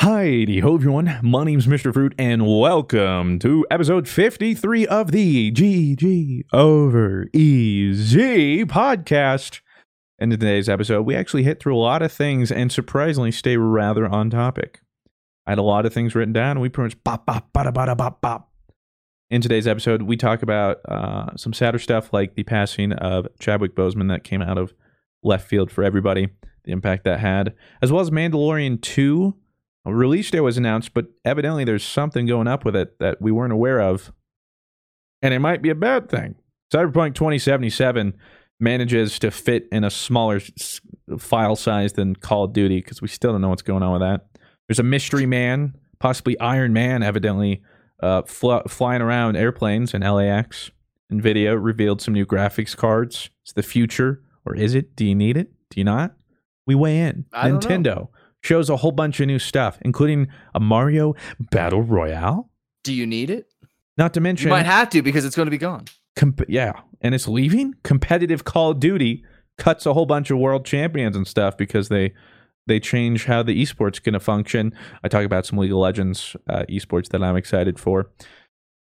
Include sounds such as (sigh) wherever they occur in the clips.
Heidi ho everyone, my name's Mr. Fruit, and welcome to episode 53 of the GG Over Easy podcast. In today's episode, we actually hit through a lot of things and surprisingly stay rather on topic. I had a lot of things written down, and we pretty much bop, bop, bada, bada, bop, bop. In today's episode, we talk about uh, some sadder stuff like the passing of Chadwick Boseman that came out of left field for everybody, the impact that had, as well as Mandalorian 2 a release date was announced, but evidently there's something going up with it that we weren't aware of. And it might be a bad thing. Cyberpunk 2077 manages to fit in a smaller s- file size than Call of Duty because we still don't know what's going on with that. There's a mystery man, possibly Iron Man, evidently uh, fl- flying around airplanes in LAX. NVIDIA revealed some new graphics cards. It's the future, or is it? Do you need it? Do you not? We weigh in. Don't know. Shows a whole bunch of new stuff, including a Mario Battle Royale. Do you need it? Not to mention, You might have to because it's going to be gone. comp- yeah, and it's leaving. Competitive Call of Duty cuts a whole bunch of world champions and stuff because they they change how the esports going to function. I talk about some League of Legends uh, esports that I'm excited for.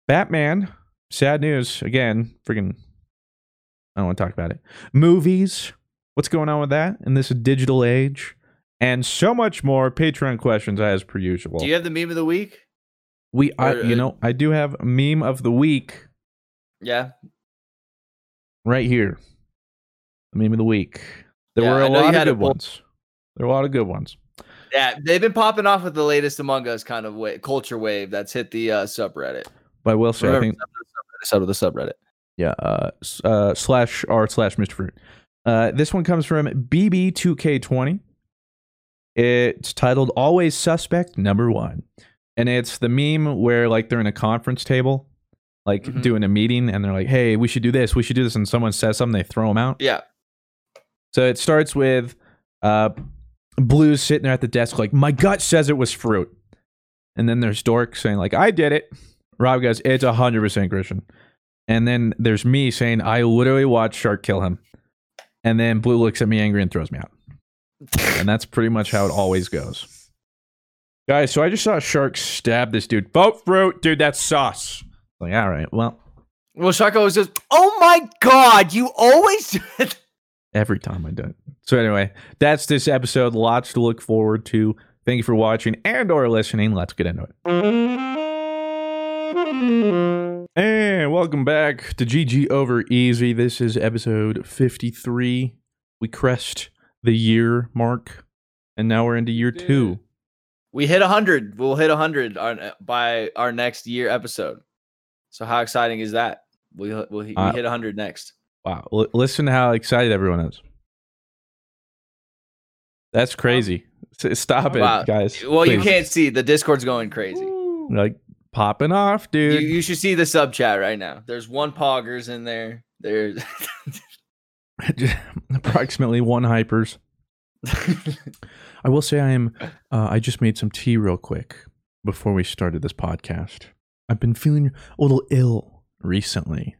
Batman, sad news again. Freaking, I don't want to talk about it. Movies, what's going on with that in this digital age, and so much more. Patreon questions as per usual. Do you have the meme of the week? we, I, or, you uh, know, I do have meme of the week. Yeah. right here. The meme of the week. There Yeah, were a lot of good ones. There were a lot of good ones. Yeah. They've been popping off with the latest Among Us kind of way, culture wave that's hit the uh, subreddit. But I will say, I think, sub of the subreddit. yeah, uh, uh, slash r slash Mr. Fruit. Uh, this one comes from BB2K20. It's titled "Always Suspect Number One," and it's the meme where like they're in a conference table, like Mhm. doing a meeting, and they're like, "Hey, we should do this. We should do this," and someone says something, they throw them out. Yeah. So it starts with uh, Blue's sitting there at the desk, like, my gut says it was fruit. And then there's Dork saying, like, I did it. Rob goes, it's a 100% Christian. And then there's me saying, I literally watched Shark kill him. And then Blue looks at me angry and throws me out. And that's pretty much how it always goes. Guys, so I just saw Shark stab this dude. Boat fruit, dude, that's sauce. Like, all right, well, Well, Shark always goes, "Oh my god, you always." do it." every time I do it. So anyway, that's this episode. Lots to look forward to. Thank you for watching and or listening. Let's get into it. And welcome back to GG Over Easy. This is episode 53. We crest the year mark, and now we're into year two. we hit hundred. We'll hit hundred on by our next year episode. So how exciting is that? We we'll, we Uh, hit hundred next. Wow. L- listen to how excited everyone is. That's crazy. S- Stop it, Wow. guys. Well, you can't see the Discord's going crazy. Like, popping off, You, dude. you should see the sub chat right now. There's one poggers in there. There's (laughs) (laughs) approximately one hypers. I will say I am. Uh, I just made some tea real quick before we started this podcast. I've been feeling a little ill recently,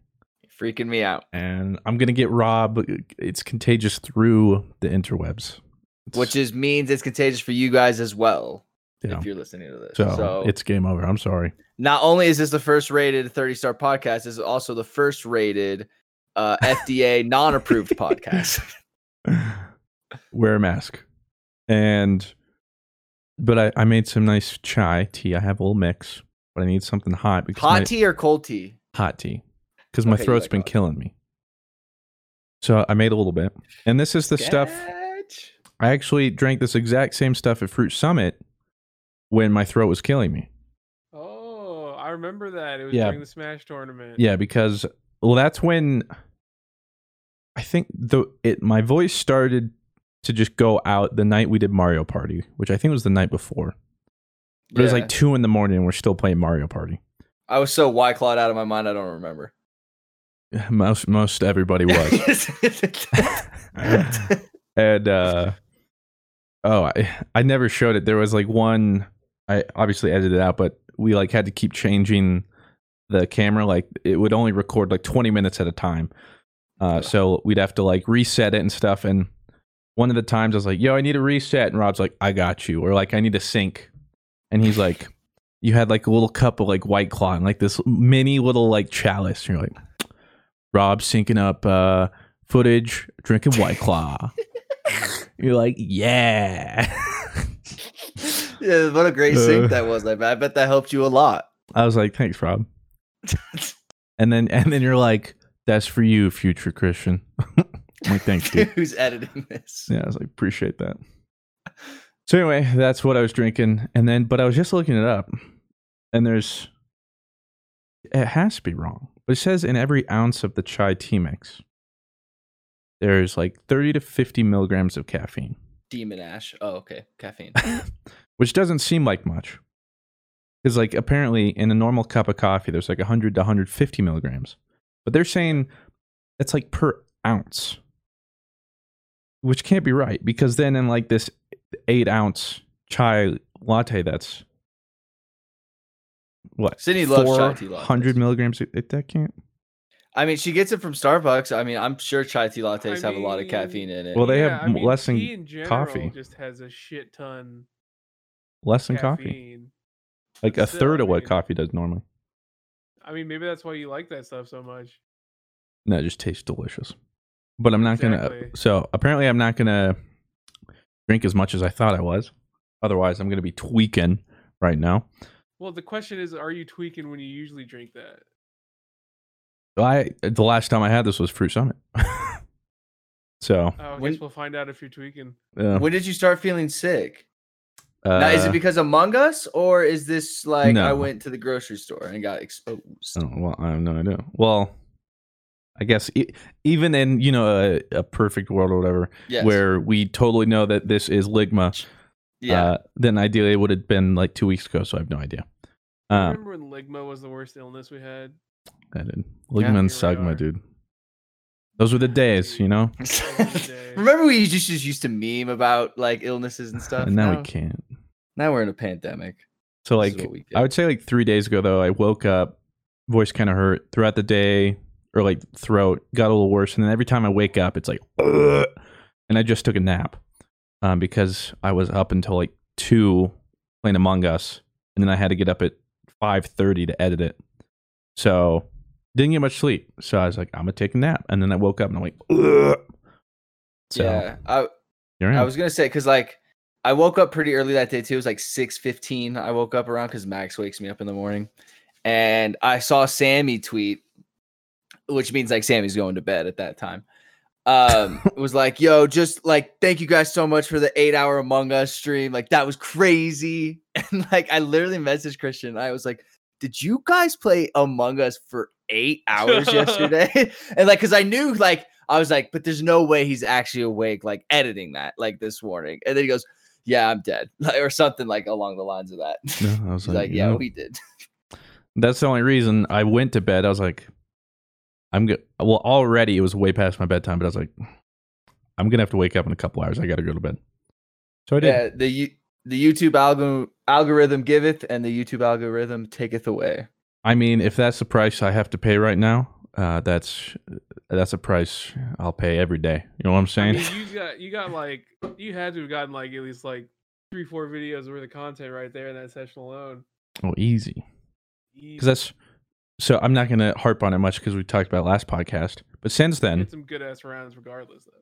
freaking me out. and I'm gonna get Rob. It's contagious through the interwebs, It's- Which is means it's contagious for you guys as well know, if you're listening to this. so, So, it's game over. I'm sorry. not only is this the first rated 30 star podcast, it's also the first rated uh, FDA non approved (laughs) podcast. (laughs) Wear a mask, and but I, I made some nice chai tea. I have a little mix, but I need something hot because my- Hot tea or cold tea? hot tea because my Okay, you throat's like been hot killing me. So I made a little bit, and this is the stuff I actually drank this exact same stuff at Fruit Summit when my throat was killing me. Oh, I remember that. It was Yeah. during the Smash tournament. Yeah, because well, that's when I think the it my voice started to just go out the night we did Mario Party, which I think was the night before. But it was like two in the morning, and we're still playing Mario Party. I was so white clawed out of my mind, I don't remember. (laughs) Most most everybody was. (laughs) (laughs) and uh oh I, I never showed it there was like one i obviously edited it out but we like had to keep changing the camera like it would only record like 20 minutes at a time uh so we'd have to like reset it and stuff and one of the times i was like yo i need a reset and rob's like i got you or like i need to sync and he's like, (laughs) you had like a little cup of like White Claw and like this mini little like chalice. And you're like, Rob syncing up uh, footage, drinking White (laughs) Claw. you're like, yeah. (laughs) Yeah, what a great Uh. sync that was. I bet, I bet that helped you a lot. I was like, thanks, Rob. And then and then you're like, that's for you, future Christian. I'm like, thanks, dude. Who's editing this? Yeah, I was like, appreciate that. So anyway, that's what I was drinking, and then but I was just looking it up, and there's it has to be wrong, but it says in every ounce of the chai tea mix, there's like 30 to 50 milligrams of caffeine, Demon Ash. Oh, okay. Caffeine. (laughs) which doesn't seem like much, because like apparently in a normal cup of coffee, there's like 100 to 150 milligrams, but they're saying it's like per ounce, which can't be right because then in like this eight ounce chai latte, that's what Sydney loves chai tea lattes. hundred milligrams. It, that can't. I mean, she gets it from Starbucks. I mean, I'm sure chai tea lattes I have a lot of caffeine in it. Well, they Yeah, have I m- mean, less than tea in general coffee. Just has a shit ton Less than caffeine. coffee, like a Still, third of what mean- coffee does normally. I mean, maybe that's why you like that stuff so much. No, it just tastes delicious. But I'm not gonna. So apparently, I'm not gonna drink as much as I thought I was. Otherwise, I'm gonna be tweaking right now. Well, the question is, are you tweaking when you usually drink that? I the last time I had this was Fruit Summit. (laughs) so Oh, I When- we'll find out if you're tweaking. uh, when did you start feeling sick? Uh, now, is it because Among Us, or is this like I went to the grocery store and got exposed? oh, well, I have no idea. Well, I guess e- even in you know a, a perfect world or whatever, Yes. where we totally know that this is ligma, yeah. uh, then ideally it would have been like two weeks ago. So I have no idea. Um, Remember when ligma was the worst illness we had? I did. Yeah. Ligma and Here we Sigma, dude. Those were the days, you know. (laughs) Remember we just, just used to meme about like illnesses and stuff. And now we can't. Now we're in a pandemic. So like I would say like three days ago though, I woke up, voice kind of hurt throughout the day, or like throat got a little worse, and then every time I wake up, it's like, "Ugh," (sniffs) and I just took a nap, um, because I was up until like two playing Among Us, and then I had to get up at five thirty to edit it, so didn't get much sleep. So I was like, I'm gonna take a nap, and then I woke up and I'm like, Ugh. (sniffs) so yeah. I, I. I was gonna say because like I woke up pretty early that day too. It was like six fifteen. I woke up around because Max wakes me up in the morning, and I saw Sammy tweet, which means like Sammy's going to bed at that time. Um, it (laughs) was like, yo, just like thank you guys so much for the eight hour Among Us stream. Like that was crazy. (laughs) And like I literally messaged Christian. I was like, did you guys play Among Us for eight hours (laughs) yesterday? and like, cause I knew like I was like, but there's no way he's actually awake, like editing that like this morning. And then he goes, Yeah, I'm dead. (laughs) Or something like along the lines of that. (laughs) Yeah, I was like, you Yeah, know, we did. (laughs) That's the only reason I went to bed. I was like, I'm good. Well, already it was way past my bedtime, but I was like, I'm gonna have to wake up in a couple hours. I got to go to bed. So I did. Yeah, the the YouTube algo- algorithm giveth and the YouTube algorithm taketh away. I mean, if that's the price I have to pay right now, uh, that's that's a price I'll pay every day. You know what I'm I saying? mean, you got you got like you had to have gotten like at least like three four videos worth of content right there in that session alone. oh, easy. Because that's so. I'm not gonna harp on it much because we talked about last podcast. But since then, Get some good ass rounds regardless. Though.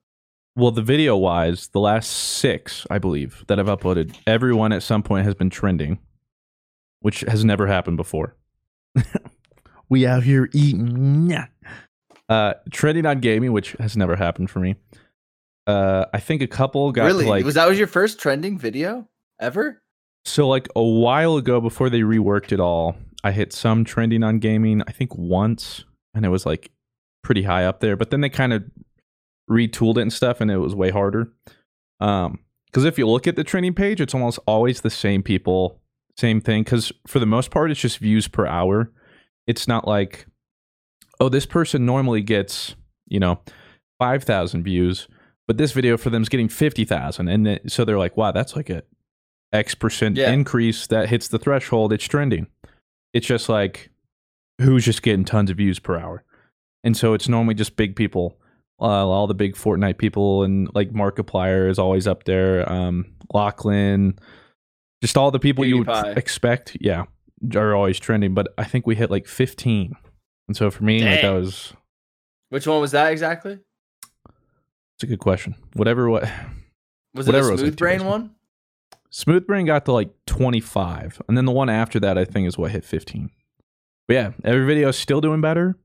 Well, the video wise, the last six, I believe, that I've uploaded, everyone at some point has been trending, which has never happened before. (laughs) we out here eating. Nah. Uh, trending on gaming, which has never happened for me. Uh, I think a couple got really? like was that was your first trending video ever? so like a while ago before they reworked it all. I hit some trending on gaming. I think once, and it was like pretty high up there. But then they kind of retooled it and stuff, and it was way harder. Um, because if you look at the trending page, it's almost always the same people, same thing. Because for the most part, it's just views per hour. It's not like, oh, this person normally gets you know five thousand views, but this video for them is getting fifty thousand, and then, so they're like, wow, that's like a X percent Yeah. increase that hits the threshold. It's trending. It's just like who's just getting tons of views per hour, and so it's normally just big people uh, all the big Fortnite people and like Markiplier is always up there. Um, Lachlan, Just all the people you would expect, yeah, are always trending. But I think we hit like 15, and so for me, like that was Which one was that exactly? it's a good question. Whatever, what Was Whatever it a was, smooth two brain one? Smooth Brain got to like 25, and then the one after that I think is what hit 15. But yeah, every video is still doing better.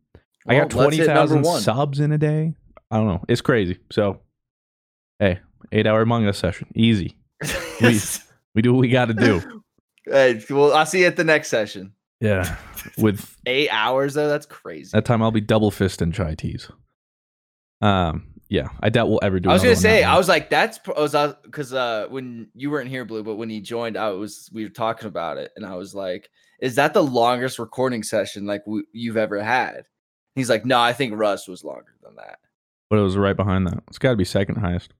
I got Well, hit number 20,000 subs in a day. I don't know. It's crazy. So, hey, eight hour Among Us session. Easy. (laughs) Please. We do what we got to do. (laughs) hey, well, I'll see you at the next session. Yeah. With (laughs) Eight hours though, that's crazy. that time, I'll be double fisting chai teas. Um, yeah, I doubt we'll ever do. It. I was gonna say, I was like, that's I was because uh, when you weren't here, Blue, but when he joined, I was we were talking about it, and I was like, is that the longest recording session like w- you've ever had? He's like, no, I think Russ was longer than that. but it was right behind that. It's got to be second highest.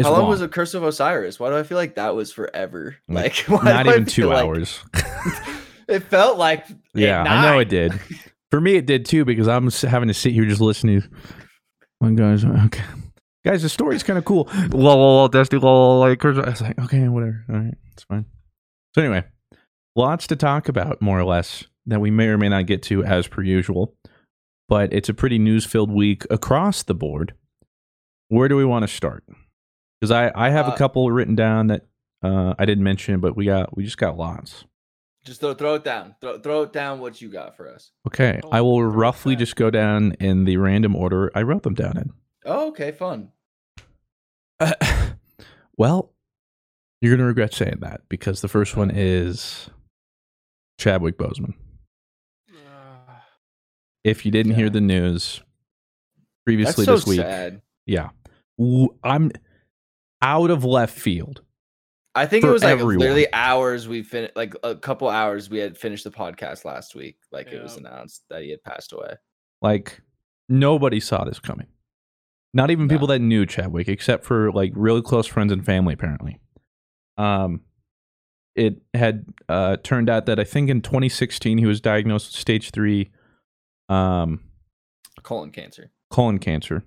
How long was a Curse of Osiris? Why do I feel like that was forever? Like, Like, (laughs) Not even two like- hours. (laughs) it felt like (laughs) Yeah, eight, I know it did. For me, it did too because I'm having to sit here just listening. One guys, okay, guys, the story's kind of cool. Lol, lol, Dusty, lol, like I was like, okay, whatever, all right, it's fine. So anyway, lots to talk about, more or less, that we may or may not get to as per usual. But it's a pretty news-filled week across the board. Where do we want to start? Because I I have a Uh, couple written down that uh, I didn't mention, but we got we just got lots. Just throw, throw it down. Throw, throw it down. What you got for us? Okay, Oh, I will roughly just go down in the random order I wrote them down in. Oh, okay, fun. (coughs) well, you're going to regret saying that because the first one is Chadwick Boseman. (sighs) If you didn't hear the news previously so this week, sad. yeah, I'm out of left field. I think it was like everyone. literally hours we finished, like a couple hours we had finished the podcast last week. Like it was announced that he had passed away. Like nobody saw this coming. Not even people that knew Chadwick, except for like really close friends and family, apparently. Um, it had uh, turned out that I think in 2016 he was diagnosed with stage three um, Colon cancer. colon cancer,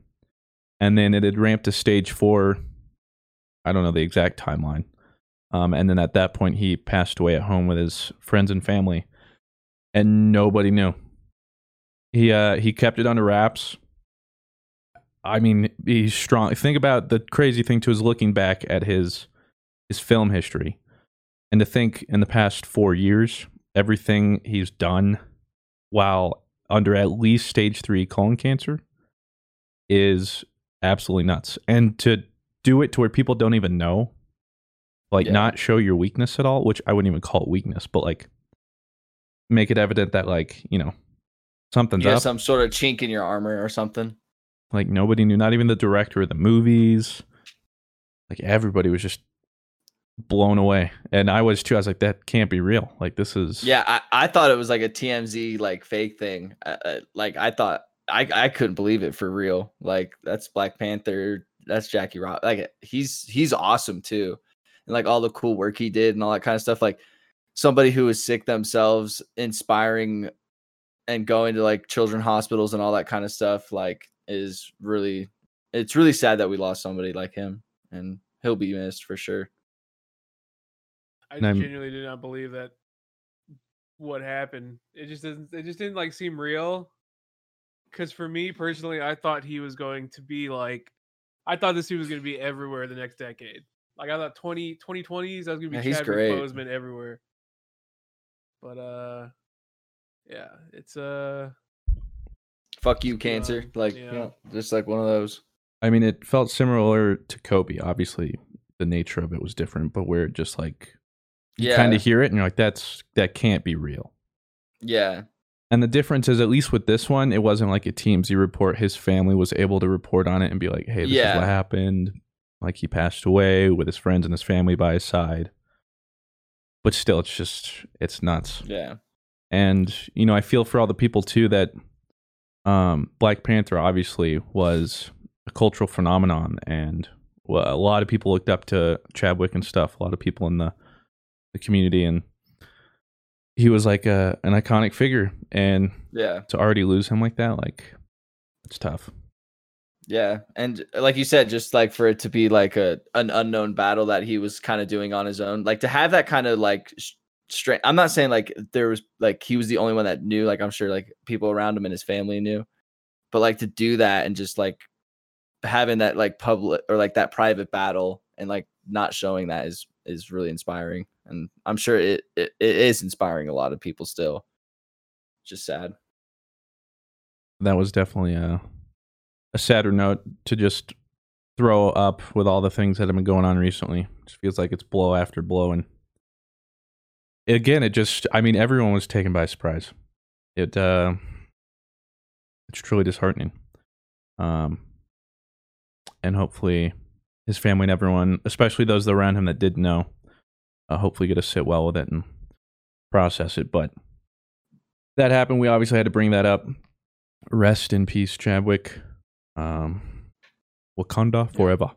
and then it had ramped to stage four. I don't know the exact timeline. Um, and then at that point, he passed away at home with his friends and family, and nobody knew. He uh, he kept it under wraps. I mean, he's strong. Think about the crazy thing too is looking back at his his film history, and to think in the past four years, everything he's done while under at least stage three colon cancer is absolutely nuts. And to do it to where people don't even know, like Yeah. not show your weakness at all, which I wouldn't even call it weakness, but like make it evident that like, you know, something's up. some sort of chink in your armor or something. like nobody knew, not even the director of the movies. Like everybody was just blown away. And I was too. I was like, that can't be real. Like this is Yeah, I, I thought it was like a TMZ like fake thing. Uh, uh, like I thought I I couldn't believe it for real. Like that's Black Panther. That's Jackie Rob. Like he's he's awesome too, and like all the cool work he did and all that kind of stuff. Like somebody who was sick themselves, inspiring, and going to like children hospitals and all that kind of stuff. Like is really it's really sad that we lost somebody like him, and he'll be missed for sure. I I'm- genuinely did not believe that what happened. It just doesn't. It just didn't like seem real. Because for me personally, I thought he was going to be like, I thought this dude was going to be everywhere the next decade. Like I thought 20, 2020s, I was going to be Yeah, he's Chadwick great. Boseman everywhere. But uh, yeah, it's uh, Fuck you, cancer. Um, like yeah. you know, just like one of those. I mean, it felt similar to Kobe. Obviously, the nature of it was different, but where it just like you Yeah. kind of hear it and you're like, that's that can't be real. Yeah. And the difference is, at least with this one, it wasn't like a TMZ report. His family was able to report on it and be like, "Hey, this is what happened." Like he passed away with his friends and his family by his side. But still, it's just it's nuts. Yeah. And you know, I feel for all the people too that um, Black Panther obviously was a cultural phenomenon, and well, a lot of people looked up to Chadwick and stuff. A lot of people in the the community, and he was like a an iconic figure. And Yeah. to already lose him like that, like it's tough. Yeah, and like you said, just like for it to be like a an unknown battle that he was kind of doing on his own, like to have that kind of like strength. I'm not saying like there was like he was the only one that knew. Like I'm sure like people around him and his family knew, but like to do that and just like having that like public or like that private battle and like not showing that is is really inspiring. And I'm sure it it, it is inspiring a lot of people still. Just sad. That was definitely a a sadder note to just throw up with all the things that have been going on recently. Just feels like it's blow after blow and again it just I mean everyone was taken by surprise. It uh it's truly disheartening. Um and hopefully his family and everyone, especially those around him that did know, uh, hopefully get to sit well with it and process it. But that happened. We obviously had to bring that up. Rest in peace, Chadwick. Um, Wakanda forever.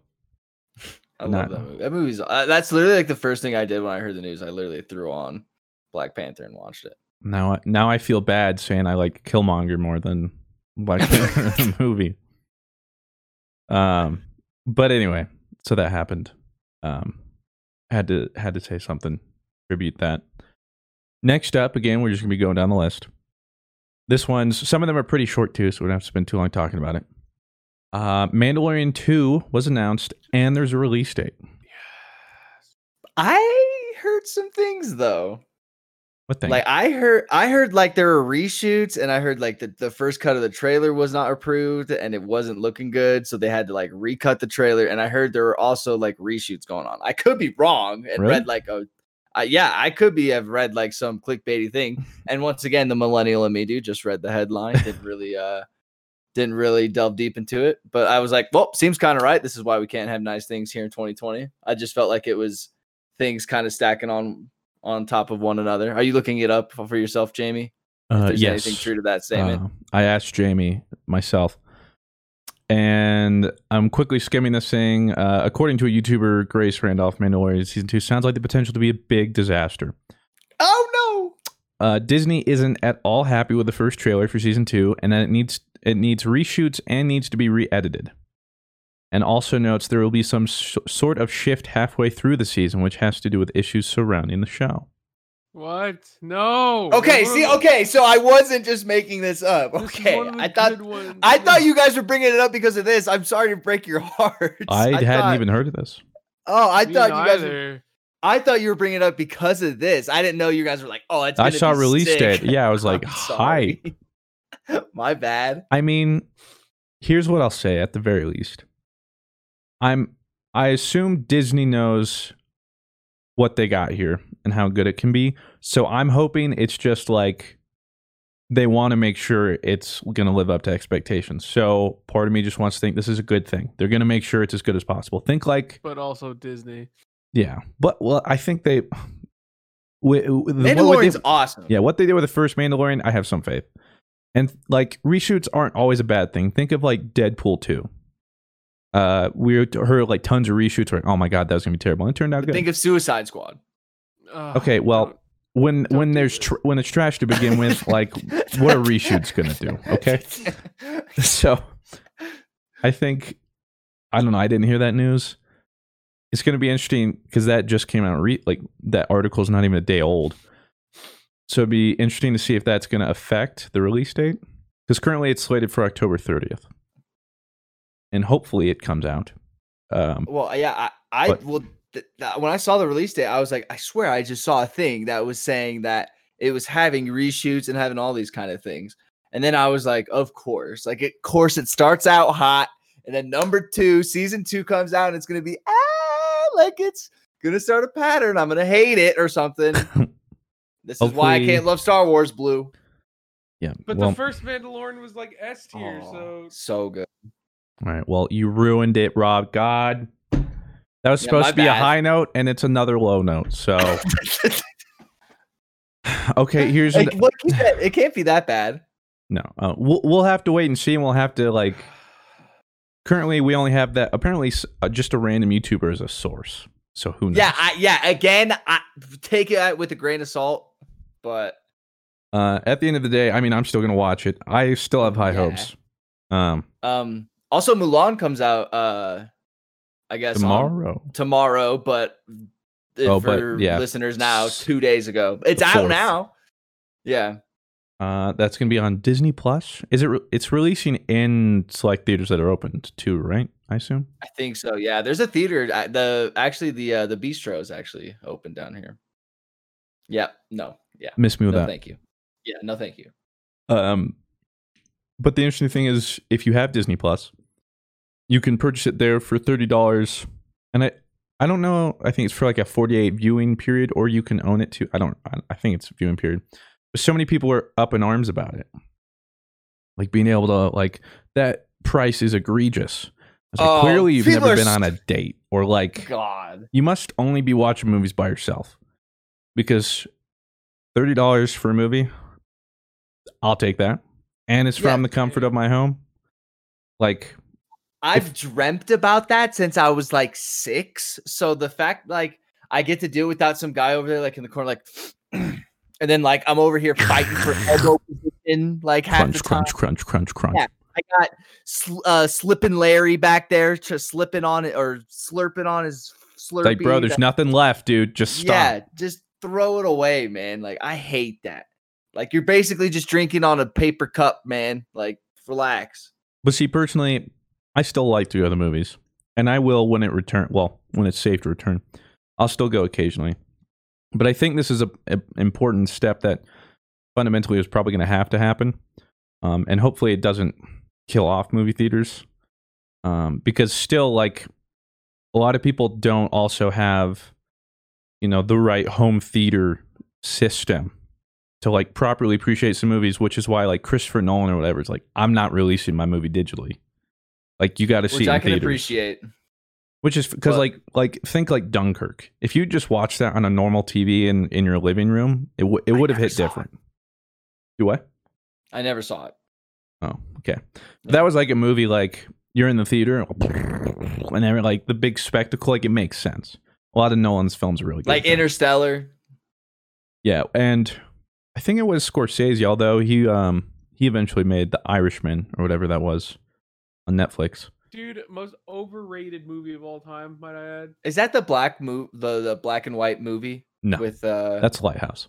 I Not- love that movie. That movie's uh, that's literally like the first thing I did when I heard the news. I literally threw on Black Panther and watched it. Now, I- now I feel bad saying I like Killmonger more than Black Panther the (laughs) movie. Um, but anyway, so that happened. Um, had to had to say something tribute that. Next up, again, we're just gonna be going down the list. This one's some of them are pretty short too, so we don't have to spend too long talking about it. Uh, Mandalorian two was announced, and there's a release date. Yes. I heard some things though. What thing? Like I heard I heard like there were reshoots and I heard like the, the first cut of the trailer was not approved and it wasn't looking good. So they had to like recut the trailer. And I heard there were also like reshoots going on. I could be wrong and Really? read like a uh, yeah, I could be have read like some clickbaity thing. (laughs) And once again, the millennial in me dude just read the headline. Didn't really uh didn't really delve deep into it. But I was like, well, seems kind of right. This is why we can't have nice things here in 2020. I just felt like it was things kind of stacking on on top of one another. Are you looking it up for yourself, Jamie? If uh, there's yes. anything true to that statement. Uh, I asked Jamie myself, and I'm quickly skimming this thing. Uh, according to a YouTuber, Grace Randolph, Mandalorian season two sounds like the potential to be a big disaster. oh no. Uh, Disney isn't at all happy with the first trailer for season two, and that it needs it needs reshoots and needs to be re-edited. And also notes there will be some s- sort of shift halfway through the season, which has to do with issues surrounding the show. What? No. no. Okay, One see, okay, so I wasn't just making this up. Okay, one of the I thought good ones. I thought you guys were bringing it up because of this. I'm sorry to break your (laughs) heart. I, hadn't thought- even heard of this. Oh, I Me thought you guys. Were. I thought you were bringing it up because of this. I didn't know you guys were like, oh, it's. I saw be release sick. date. Yeah, I was (laughs) like, hi. sorry. (laughs) My bad. I mean, here's what I'll say at the very least. I'm I assume Disney knows what they got here and how good it can be. So I'm hoping it's just like they want to make sure it's going to live up to expectations. So part of me just wants to think this is a good thing. They're going to make sure it's as good as possible. Think like But also Disney. yeah. But well, I think they with, with what they- Mandalorian's awesome. yeah, what they did with the first Mandalorian, I have some faith. And like reshoots aren't always a bad thing. Think of like Deadpool 2. Uh we heard like tons of reshoots like, oh my god, that was gonna be terrible. And it turned out good. Think of Suicide Squad. Ugh, okay, well, when when there's tr- when it's trash to begin with, (laughs) like what are reshoots gonna do? Okay. (laughs) so I think I don't know, I didn't hear that news. It's gonna be interesting because that just came out re- like that article is not even a day old. So it'd be interesting to see if that's gonna affect the release date. Because currently it's slated for October 30th. And hopefully it comes out. Um Well, yeah, I, I But- well, th- th- when I saw the release date, I was like, I swear, I just saw a thing that was saying that it was having reshoots and having all these kind of things. And then I was like, of course, like, of course, it starts out hot, and then number two, season two comes out, and it's gonna be ah, like it's gonna start a pattern. I'm gonna hate it or something. (laughs) this is why I can't love Star Wars, Blue. yeah. But well, the first Mandalorian was like S tier, Aw, so so good. All right. Well, you ruined it, Rob. God. That was supposed to be a high note and it's another low note. So (laughs) okay, here's an, what it can't be that bad. no. Uh, we'll we'll have to wait and see and we'll have to like currently we only have that apparently uh, just a random YouTuber as a source. So who knows? Yeah, I, yeah. Again, I take it with a grain of salt, but Uh, at the end of the day, I mean, I'm still gonna watch it. I still have high Yeah. hopes. Um, um, Also, Mulan comes out. uh I guess Tomorrow. tomorrow, but Oh, but, for yeah. listeners now, two days ago. It's out now. Yeah. Uh, that's gonna be on Disney Plus. Is it? Re- it's releasing in select theaters that are opened too, right? I assume. I think so. Yeah, there's a theater. The actually the uh, the bistro is actually open down here. Yeah. No. Yeah. Miss me with No, that. thank you. Yeah. No, thank you. Um, but the interesting thing is, if you have Disney Plus, you can purchase it there for thirty dollars, and I I don't know. I think it's for like a forty-eight viewing period, or you can own it too. I don't. I, I think it's viewing period. But so many people are up in arms about it, like being able to like that price is egregious. Like, Oh, clearly, you've never been on a date, or like God. you must only be watching movies by yourself because thirty dollars for a movie, I'll take that, and it's from Yeah. the comfort of my home. Like, I've dreamt about that since I was like six. So the fact like I get to do without some guy over there like in the corner like (clears throat) and then like I'm over here fighting for (sighs) elbow position like half crunch, crunch, crunch, crunch, crunch. Yeah. I got sl- uh slipping Larry back there just slipping on it or slurping on his slurpee. Like, bro, there's that- nothing left, dude. Just stop. Yeah, just throw it away, man. Like I hate that. Like you're basically just drinking on a paper cup, man. Like relax. But see, personally, I still like to go to the movies, and I will when it return. Well, when it's safe to return, I'll still go occasionally. But I think this is a, a important step that fundamentally is probably going to have to happen, um, and hopefully it doesn't kill off movie theaters, um, because still, like a lot of people don't also have, you know, the right home theater system to like properly appreciate some movies, which is why like Christopher Nolan or whatever is like, I'm not releasing my movie digitally. Like you got to see Which it in I can theaters. appreciate. Which is because like like think like Dunkirk. If you just watch that on a normal TV in in your living room, it w- it would have hit saw it. different. Do what? I never saw it. Oh, okay. That was like a movie like you're in the theater and like the big spectacle. Like it makes sense. A lot of Nolan's films are really good. Like. Interstellar. Yeah, and I think it was Scorsese, although he um he eventually made The Irishman or whatever that was on Netflix. Dude, most overrated movie of all time, might I add. Is that the black mo- the the black and white movie No, with uh that's Lighthouse.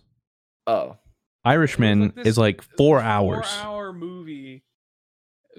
oh It was Irishman this- is like four hours. Four-hour movie,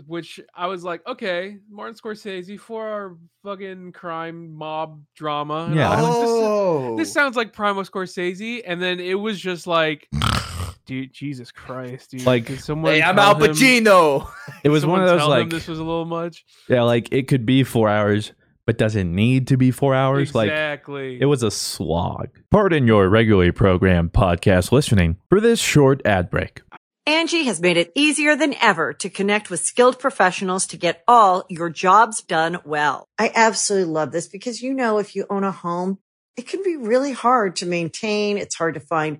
which I was like, okay, Martin Scorsese, four-hour fucking crime mob drama. and Yeah. I was like, this- oh this sounds like Primo Scorsese, and then it was just like, (laughs) dude, Jesus Christ, dude. Like- Did someone hey, I'm tell Al him- Pacino. (laughs) It was one of those like this was a little much. yeah, like it could be four hours, but does it need to be four hours? Like exactly. It was a slog. Pardon your regularly programmed podcast listening for this short ad break. Angi has made it easier than ever to connect with skilled professionals to get all your jobs done well. I absolutely love this because, you know, if you own a home, it can be really hard to maintain. It's hard to find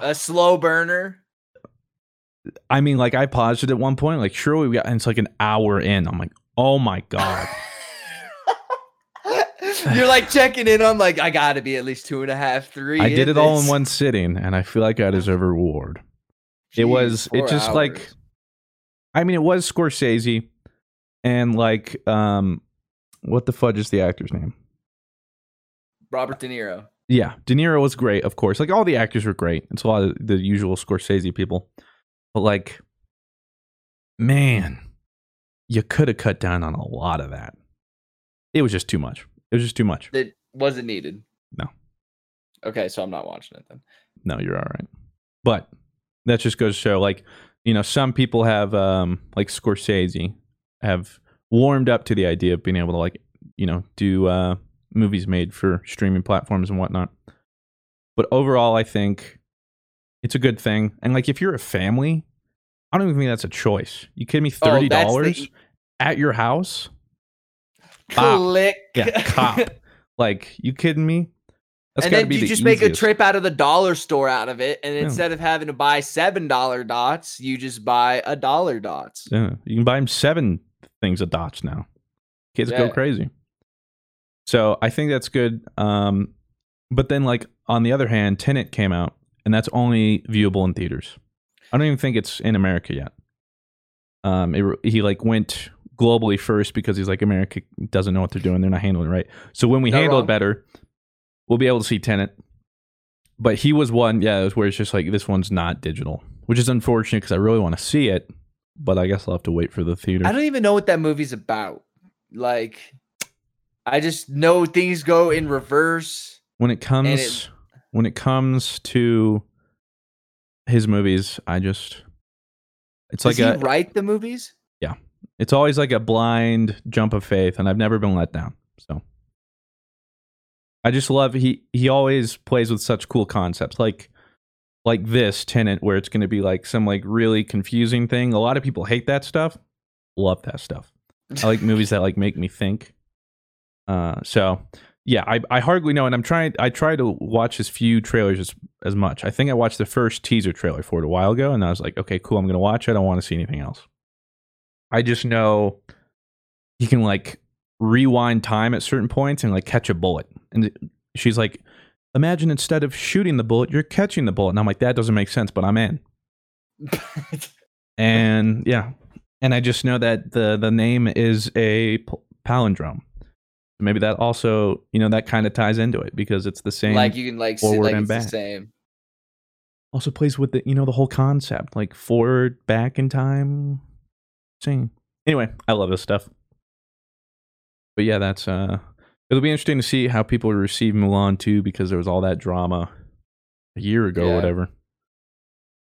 A slow burner. I mean, like I paused it at one point, like sure we got and it's like an hour in. I'm like, Oh my god. (laughs) You're like checking in on like I gotta be at least two and a half, three. I did it all in one sitting, and I feel like I deserve a reward. it was it just like. I mean it was Scorsese and like um what the fudge is the actor's name? Robert De Niro. Yeah, De Niro was great, of course. Like all the actors were great. It's a lot of the usual Scorsese people. But like man, you could have cut down on a lot of that. It was just too much. It was just too much. It wasn't needed. No. Okay, so I'm not watching it then. No, you're all right. But that just goes to show, like, you know, some people have, um, like Scorsese, have warmed up to the idea of being able to, like, you know, do uh, movies made for streaming platforms and whatnot. But overall, I think it's a good thing. And like, if you're a family, I don't even think that's a choice. You kidding me? Oh, Thirty the dollars e- at your house? Bop. Click. Yeah, cop. (laughs) like, you kidding me? That's and then you the just make a trip out of the dollar store out of it, and Yeah. instead of having to buy seven dollar dots, you just buy a dollar dots. Yeah, you can buy them seven things of dots now. Kids go crazy. So I think that's good. Um, but then, like on the other hand, Tenet came out, and that's only viewable in theaters. I don't even think it's in America yet. Um, it, he like went globally first because he's like America doesn't know what they're doing; they're not handling it right. So when we Not handle wrong. it better, we'll be able to see Tenet. But he was one, yeah, it was where it's just like this one's not digital, which is unfortunate because I really want to see it, but I guess I'll have to wait for the theater. I don't even know what that movie's about. Like, I just know things go in reverse. when it comes it- when it comes to his movies, I just it's Does like he a write the movies? Yeah. It's always like a blind jump of faith, and I've never been let down. So I just love he he always plays with such cool concepts like like this Tenet where it's going to be like some like really confusing thing. A lot of people hate that stuff. Love that stuff. I like movies that like make me think. Uh, so yeah, I, I hardly know, and I'm trying. I try to watch as few trailers as as much. I think I watched the first teaser trailer for it a while ago, and I was like, okay, cool. I'm gonna watch it. I don't want to see anything else. I just know you can like rewind time at certain points and like catch a bullet. And she's like, imagine instead of shooting the bullet, you're catching the bullet. And I'm like, that doesn't make sense, but I'm in. (laughs) And yeah, and I just know that the the name is a palindrome. Maybe that also, you know, that kind of ties into it because it's the same. like you can like see forward like and it's back. the same. also plays with the, you know, the whole concept, like forward, back in time. Same. Anyway, I love this stuff. But yeah, that's uh, it'll be interesting to see how people receive Mulan too because there was all that drama a year ago, or whatever.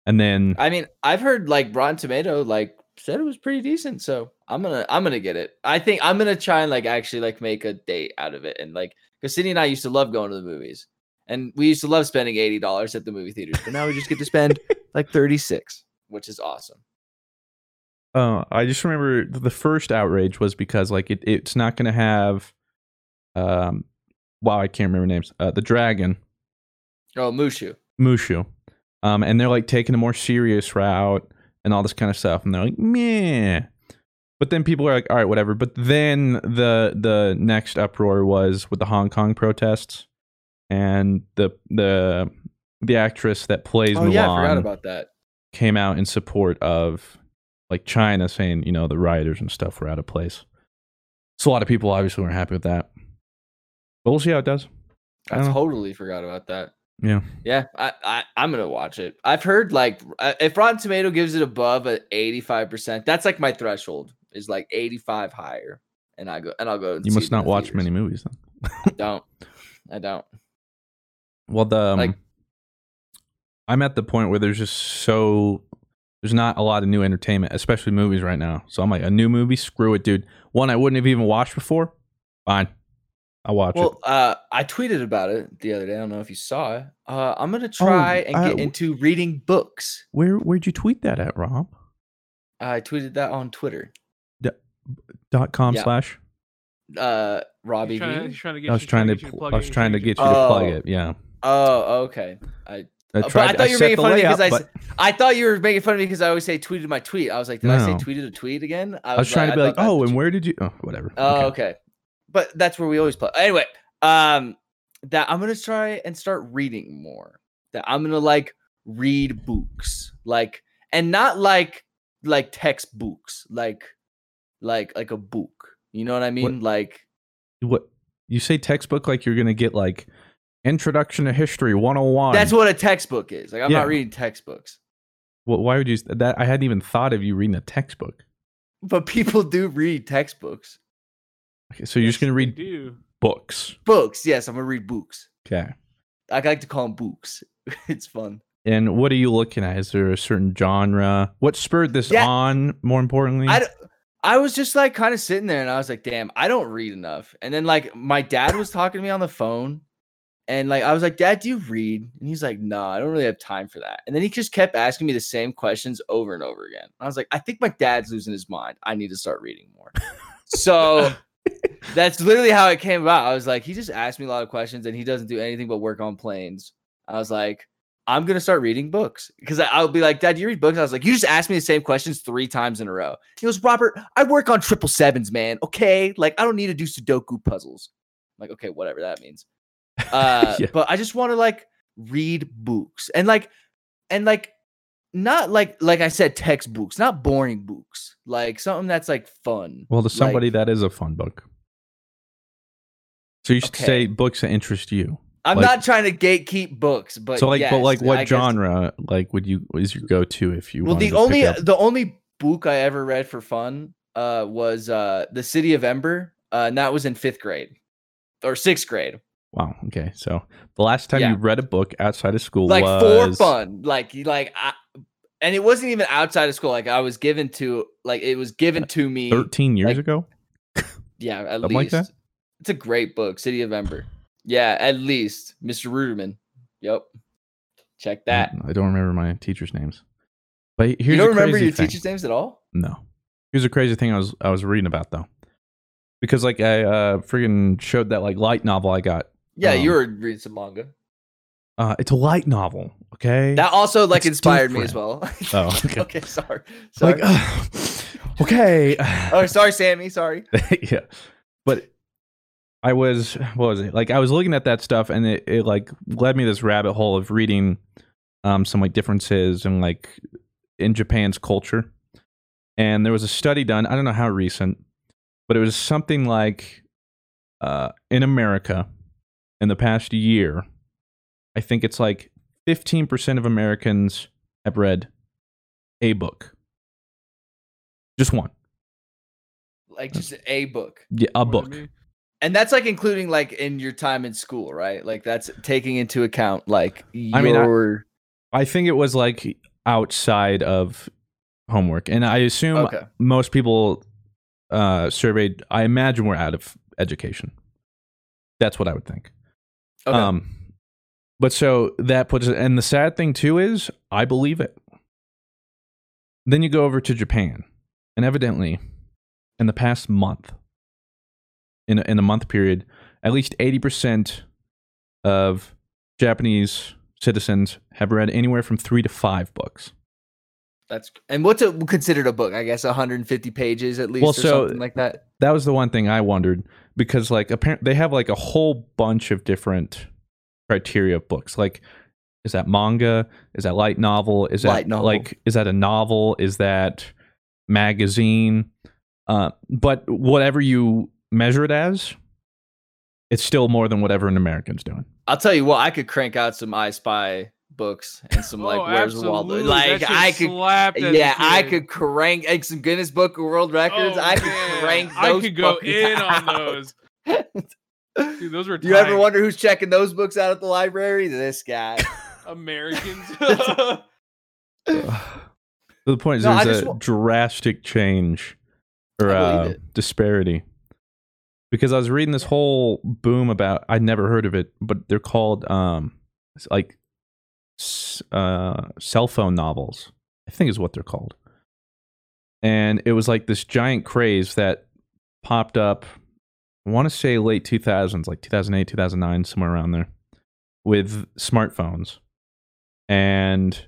And then I mean, I've heard like Rotten Tomato like said it was pretty decent, so I'm gonna I'm gonna get it. I think I'm gonna try and like actually like make a date out of it, and like because Sydney and I used to love going to the movies, and we used to love spending eighty dollars at the movie theaters, but now we just get to spend (laughs) like thirty six, which is awesome. Uh, I just remember the first outrage was because like it, it's not going to have, um, wow, I can't remember names. Uh, the dragon Oh, Mushu. Mushu, um, and they're like taking a more serious route and all this kind of stuff, and they're like meh. But then people are like, all right, whatever. But then the the next uproar was with the Hong Kong protests, and the the the actress that plays Oh Mulan yeah, I forgot about that. came out in support of like China saying, you know, the rioters and stuff were out of place. So a lot of people obviously weren't happy with that. But we'll see how it does. I I know. totally forgot about that. Yeah. Yeah, I, I I'm gonna watch it. I've heard like uh, if Rotten Tomato gives it above a 85 percent, that's like my threshold is like 85 higher, and I go and I'll go. and You must not watch theaters. many movies then. (laughs) Don't I don't. Well, the um, Like- I'm at the point where there's just so there's not a lot of new entertainment, especially movies right now. So I'm like, a new movie, screw it, dude. One I wouldn't have even watched before, fine, I'll watch it. Well, uh, I tweeted about it the other day. I don't know if you saw it. Uh, I'm gonna try and uh, get w- into reading books. Where where'd you tweet that at, Rob? I tweeted that on Twitter. Dot com Yeah. slash. Uh, Robbie He's trying, V. he's trying to get I was you- trying to get you plug I was trying to get you to plug Oh. it. Yeah. Oh, okay. I I tried. I thought you were making the fun of me layout, because I, but s- I thought you were making fun of me because I always say tweeted my tweet. I was like, did I say tweeted a tweet again? I was trying to be like, oh, and you- where did you? Oh, whatever. Oh, Okay. okay. But that's where we always play. Anyway, um, that I'm gonna try and start reading more. That I'm gonna like read books, like, and not like like textbooks, like, like like a book. You know what I mean? Like, What you say textbook like you're gonna get like introduction to history 101. that's what a textbook is. Like, I'm Yeah. not reading textbooks, Well, why would you that? I hadn't even thought of you reading a textbook. but people do read textbooks, Okay, so you're just gonna read do. books. books. Yes, I'm gonna read books. Okay. I like to call them books. (laughs) it's fun. And what are you looking at? Is there a certain genre? What spurred this Yeah. on? More importantly, I, d- I was just like kind of sitting there and I was like, damn, I don't read enough. And then like my dad was talking to me on the phone and like I was like, Dad, do you read? And he's like, No, I don't really have time for that. And then he just kept asking me the same questions over and over again. I was like, I think my dad's losing his mind. I need to start reading more. (laughs) so that's literally how it came about. I was like, he just asked me a lot of questions and he doesn't do anything but work on planes. I was like, I'm gonna start reading books because I'll be like, Dad, do you read books? I was like, you just asked me the same questions three times in a row. He goes, Robert, I work on triple sevens, man. Okay, like I don't need to do Sudoku puzzles. I'm like, okay, whatever that means. (laughs) Uh, Yeah. but I just want to like read books and like and like not like like I said textbooks, not boring books, like something that's like fun. well, to somebody like- that is a fun book. So you should Okay. say books that interest you. I'm like- not trying to gatekeep books, but so like, but yes, like, I what guess- genre like would you is your go to if you? Well, the only up- the only book I ever read for fun uh was uh The City of Ember, uh, and that was in fifth grade or sixth grade. wow. Okay, so the last time Yeah. you read a book outside of school Like was for fun, like like I, and it wasn't even outside of school. Like I was given to, like it was given to me. thirteen years like, ago. Yeah, at Something like least. that? It's a great book, City of Ember. Yeah, at least Mr. Ruderman. Yep, check that. I don't remember my teachers' names. But here's you don't remember your thing. teachers' names at all? No. Here's a crazy thing I was I was reading about though. Because like I uh friggin' showed that like light novel I got. Yeah, you Um, were reading some manga. Uh it's a light novel, okay? That also like It's inspired me as well. Oh, (laughs) okay. okay, sorry. sorry. like (laughs) uh, okay. (laughs) oh, sorry, Sammy. Sorry. yeah. But I was what was it? Like I was looking at that stuff and it, it like led me this rabbit hole of reading um some like differences and like in Japan's culture. And there was a study done, I don't know how recent, but it was something like uh in America in the past year, I think it's like 15% of Americans have read a book. Just one. Like just a book. Yeah, a What I book. mean. And that's like including like in your time in school, right? Like that's taking into account like I mean, I- I think it was like outside of homework, and I assume okay. most people uh, surveyed. I imagine we're out of education. That's what I would think. Okay. Um, but so that puts it, and the sad thing too is I believe it. Then you go over to Japan, and evidently, in the past month, in a, in a month period, at least eighty percent of Japanese citizens have read anywhere from three to five books. that's and what's a, considered a book? I guess 150 pages at least Well, or so- something like that. That was the one thing I wondered because, like, apparently they have like a whole bunch of different criteria of books. Like, is that manga? Is that light novel? Is that novel. like is that a novel? Is that magazine? Uh, but whatever you measure it as, it's still more than whatever an American's doing. I'll tell you what, I could crank out some I Spy books and some (laughs) like oh, Where's Waldo. absolutely. Like I could slapped yeah, I could crank like some Guinness Book of World Records. Oh, I could man. crank I could go fuckers in on those. (laughs) Dude, those were Do you ever wonder who's checking those books out at the library? This guy. (laughs) Americans. the point is, No, there's just a wa- drastic change or uh, disparity. Because I was reading this whole boom about I'd never heard of it, but they're called um like uh cell phone novels. I think is what they're called. And it was like this giant craze that popped up I want to say late 2000s, like 2008, 2009, somewhere around there with smartphones. and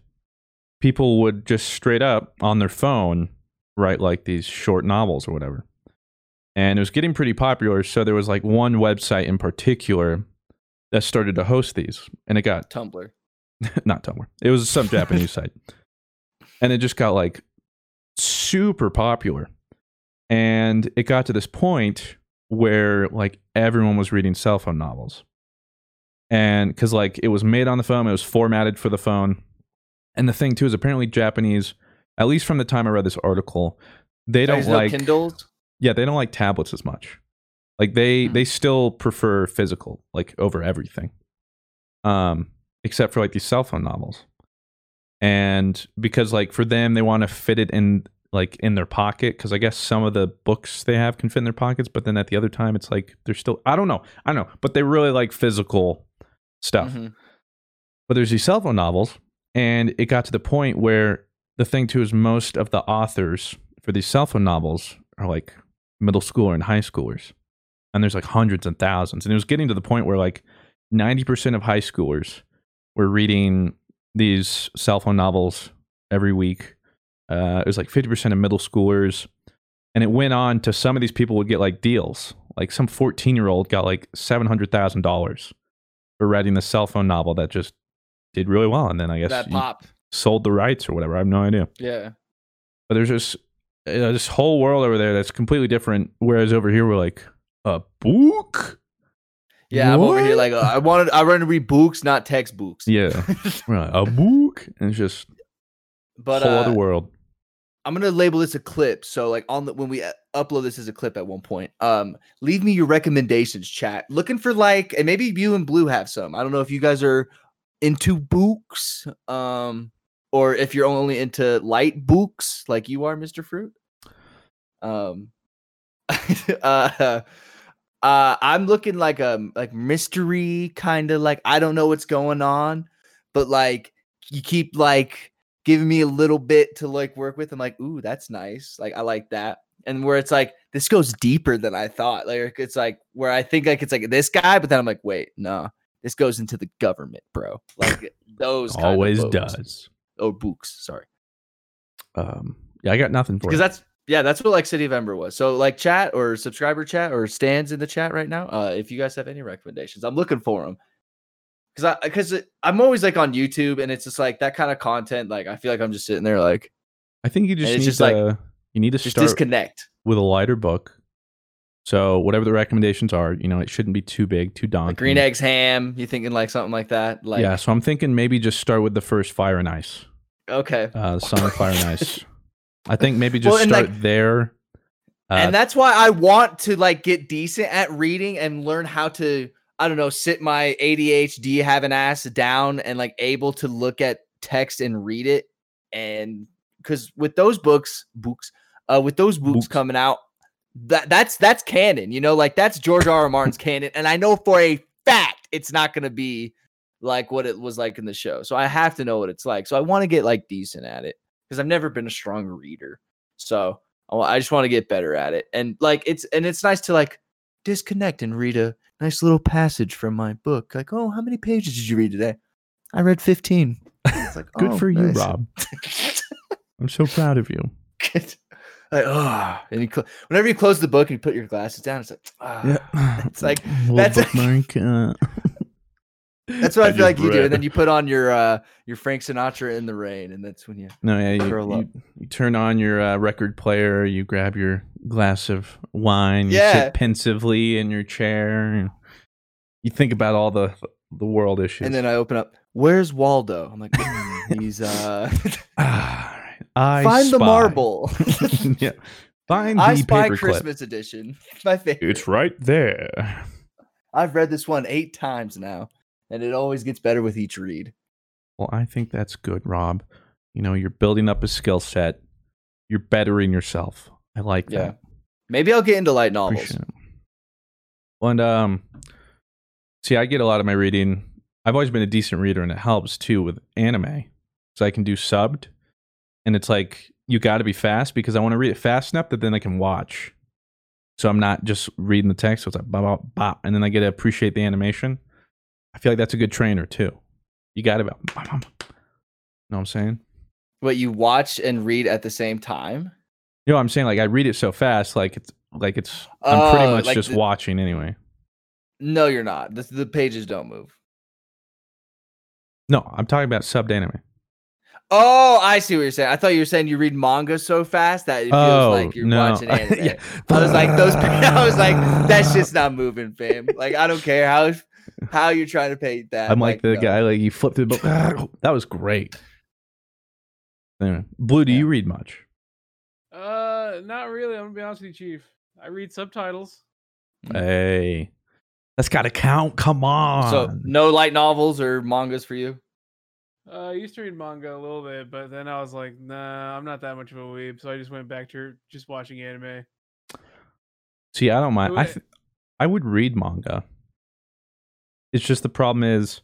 people would just straight up on their phone write like these short novels or whatever. And it was getting pretty popular, so there was like one website in particular that started to host these, and it got Tumblr. (laughs) not Tumblr. It was some Japanese (laughs) site. And it just got like super popular. And it got to this point where like everyone was reading cell phone novels. And cuz like it was made on the phone, it was formatted for the phone. And the thing too is apparently Japanese, at least from the time I read this article, they don't There's no like Kindles. Yeah, they don't like tablets as much. Like they Hmm. they still prefer physical, like over everything. Um, except for like these cell phone novels. And because like for them they want to fit it in like in their pocket because I guess some of the books they have can fit in their pockets, but then at the other time it's like they're still I don't know. I don't know, but they really like physical stuff. Mhm. But there's these cell phone novels, and it got to the point where the thing too is most of the authors for these cell phone novels are like middle schooler and high schoolers. And there's like hundreds and thousands. And it was getting to the point where like 90% of high schoolers were reading these cell phone novels every week. Uh, it was like 50% of middle schoolers. And it went on to some of these people would get like deals. Like some 14 year old got like $700,000 for writing the cell phone novel that just did really well. And then I guess That sold the rights or whatever. I have no idea. Yeah. But there's this uh, this whole world over there that's completely different. Whereas over here, we're like a book. Yeah, I'm over here like uh, I wanted. I want to read books, not textbooks. Yeah, (laughs) like a book, and it's just but whole uh, other world. I'm gonna label this a clip. So like on the when we uh, upload this as a clip at one point, um, leave me your recommendations, chat. Looking for like, and maybe you and Blue have some. I don't know if you guys are into books, um, or if you're only into light books like you are, Mister Fruit. Um, (laughs) uh, uh, I'm looking like a like mystery kind of like I don't know what's going on, but like you keep like giving me a little bit to like work with. I'm like, ooh, that's nice. Like I like that. And where it's like this goes deeper than I thought. Like it's like where I think like it's like this guy, but then I'm like, wait, no, this goes into the government, bro. Like those Always does. Oh, books. Sorry, Um, yeah, I got nothing for because that's yeah, that's what like City of Ember was. So like chat or subscriber chat or stands in the chat right now. Uh, if you guys have any recommendations, I'm looking for them. Cause I, cause I'm always like on YouTube, and it's just like that kind of content. Like I feel like I'm just sitting there, like I think you just it's need just to like- you need to just start disconnect. with a lighter book. So whatever the recommendations are, you know, it shouldn't be too big, too daunting. Like green eggs ham. You thinking like something like that? Like yeah, so I'm thinking maybe just start with the first Fire and Ice. okay. Uh, of Fire and Ice. (laughs) I think maybe just Well, start like- there. Uh, and that's why I want to like get decent at reading and learn how to I don't know sit my ADHD having ass down and like able to look at text and read it and because with those books books uh with those books Books. coming out that that's that's canon you know like that's George R. R. Martin's canon and I know for a fact it's not gonna be like what it was like in the show so I have to know what it's like so I want to get like decent at it because I've never been a strong reader so I just want to get better at it. And like it's and it's nice to like disconnect and read a nice little passage from my book. Like, oh, how many pages did you read today? I read 15. It's like, (laughs) good "Oh, for you. Rob. (laughs) I'm so proud of you. Good. like, oh, and you cl- whenever you close the book and you put your glasses down, it's like, ah. It's like- that's- (laughs) bookmark. Uh, that's what I, (laughs) I feel like just you do. And then you put on your uh your Frank Sinatra in the rain, and that's when you no, yeah, you, up. you, you turn on your uh, record player, you grab your glass of wine, you Yeah. sit pensively in your chair, and you think about all the the world issues. and then I open up, where's Waldo? I'm like, "Mm, (laughs) he's uh Ah. (laughs) I find the marble. yeah, find I the Spy paperclip. Christmas edition. My favorite. It's right there. I've read this one eight times now, and it always gets better with each read. Well, I think that's good, Rob. You know, you're building up a skill set. You're bettering yourself. I like Yeah. that. Maybe I'll get into light novels. Appreciate it. Well, and um, see, I get a lot of my reading. I've always been a decent reader, and it helps too with anime, so I can do subbed, and it's like you got to be fast because I want to read it fast enough that then I can watch. So I'm not just reading the text. So it's like bop, bop, bop, and then I get to appreciate the animation. I feel like that's a good trainer too. You got to be bop, bop, know what I'm saying? What you watch and read at the same time? You know what I'm saying? Like I read it so fast, like it's like it's I'm pretty Oh, much like just the- watching anyway. No, you're not. The, the pages don't move. No, I'm talking about subbed anime. Oh, I see what you're saying. I thought you were saying you read manga so fast that it feels Oh, like you're no. watching (laughs) anime. Yeah. I was like, those. (laughs) I was like, that's just not moving, fam. Like, I don't care how how you're trying to paint that. I'm like, the no. guy, like you flipped the book. (laughs) that was great. Anyway, Blue, do Yeah. you read much? Uh, not really. I'm gonna be honest with you, Chief. I read subtitles. Mm. Hey, that's got to count. Come on. So no light novels or mangas for you. Uh, I used to read manga a little bit, but then I was like, nah, I'm not that much of a weeb, so I just went back to just watching anime. See, I don't mind. I th- I would read manga. It's just the problem is,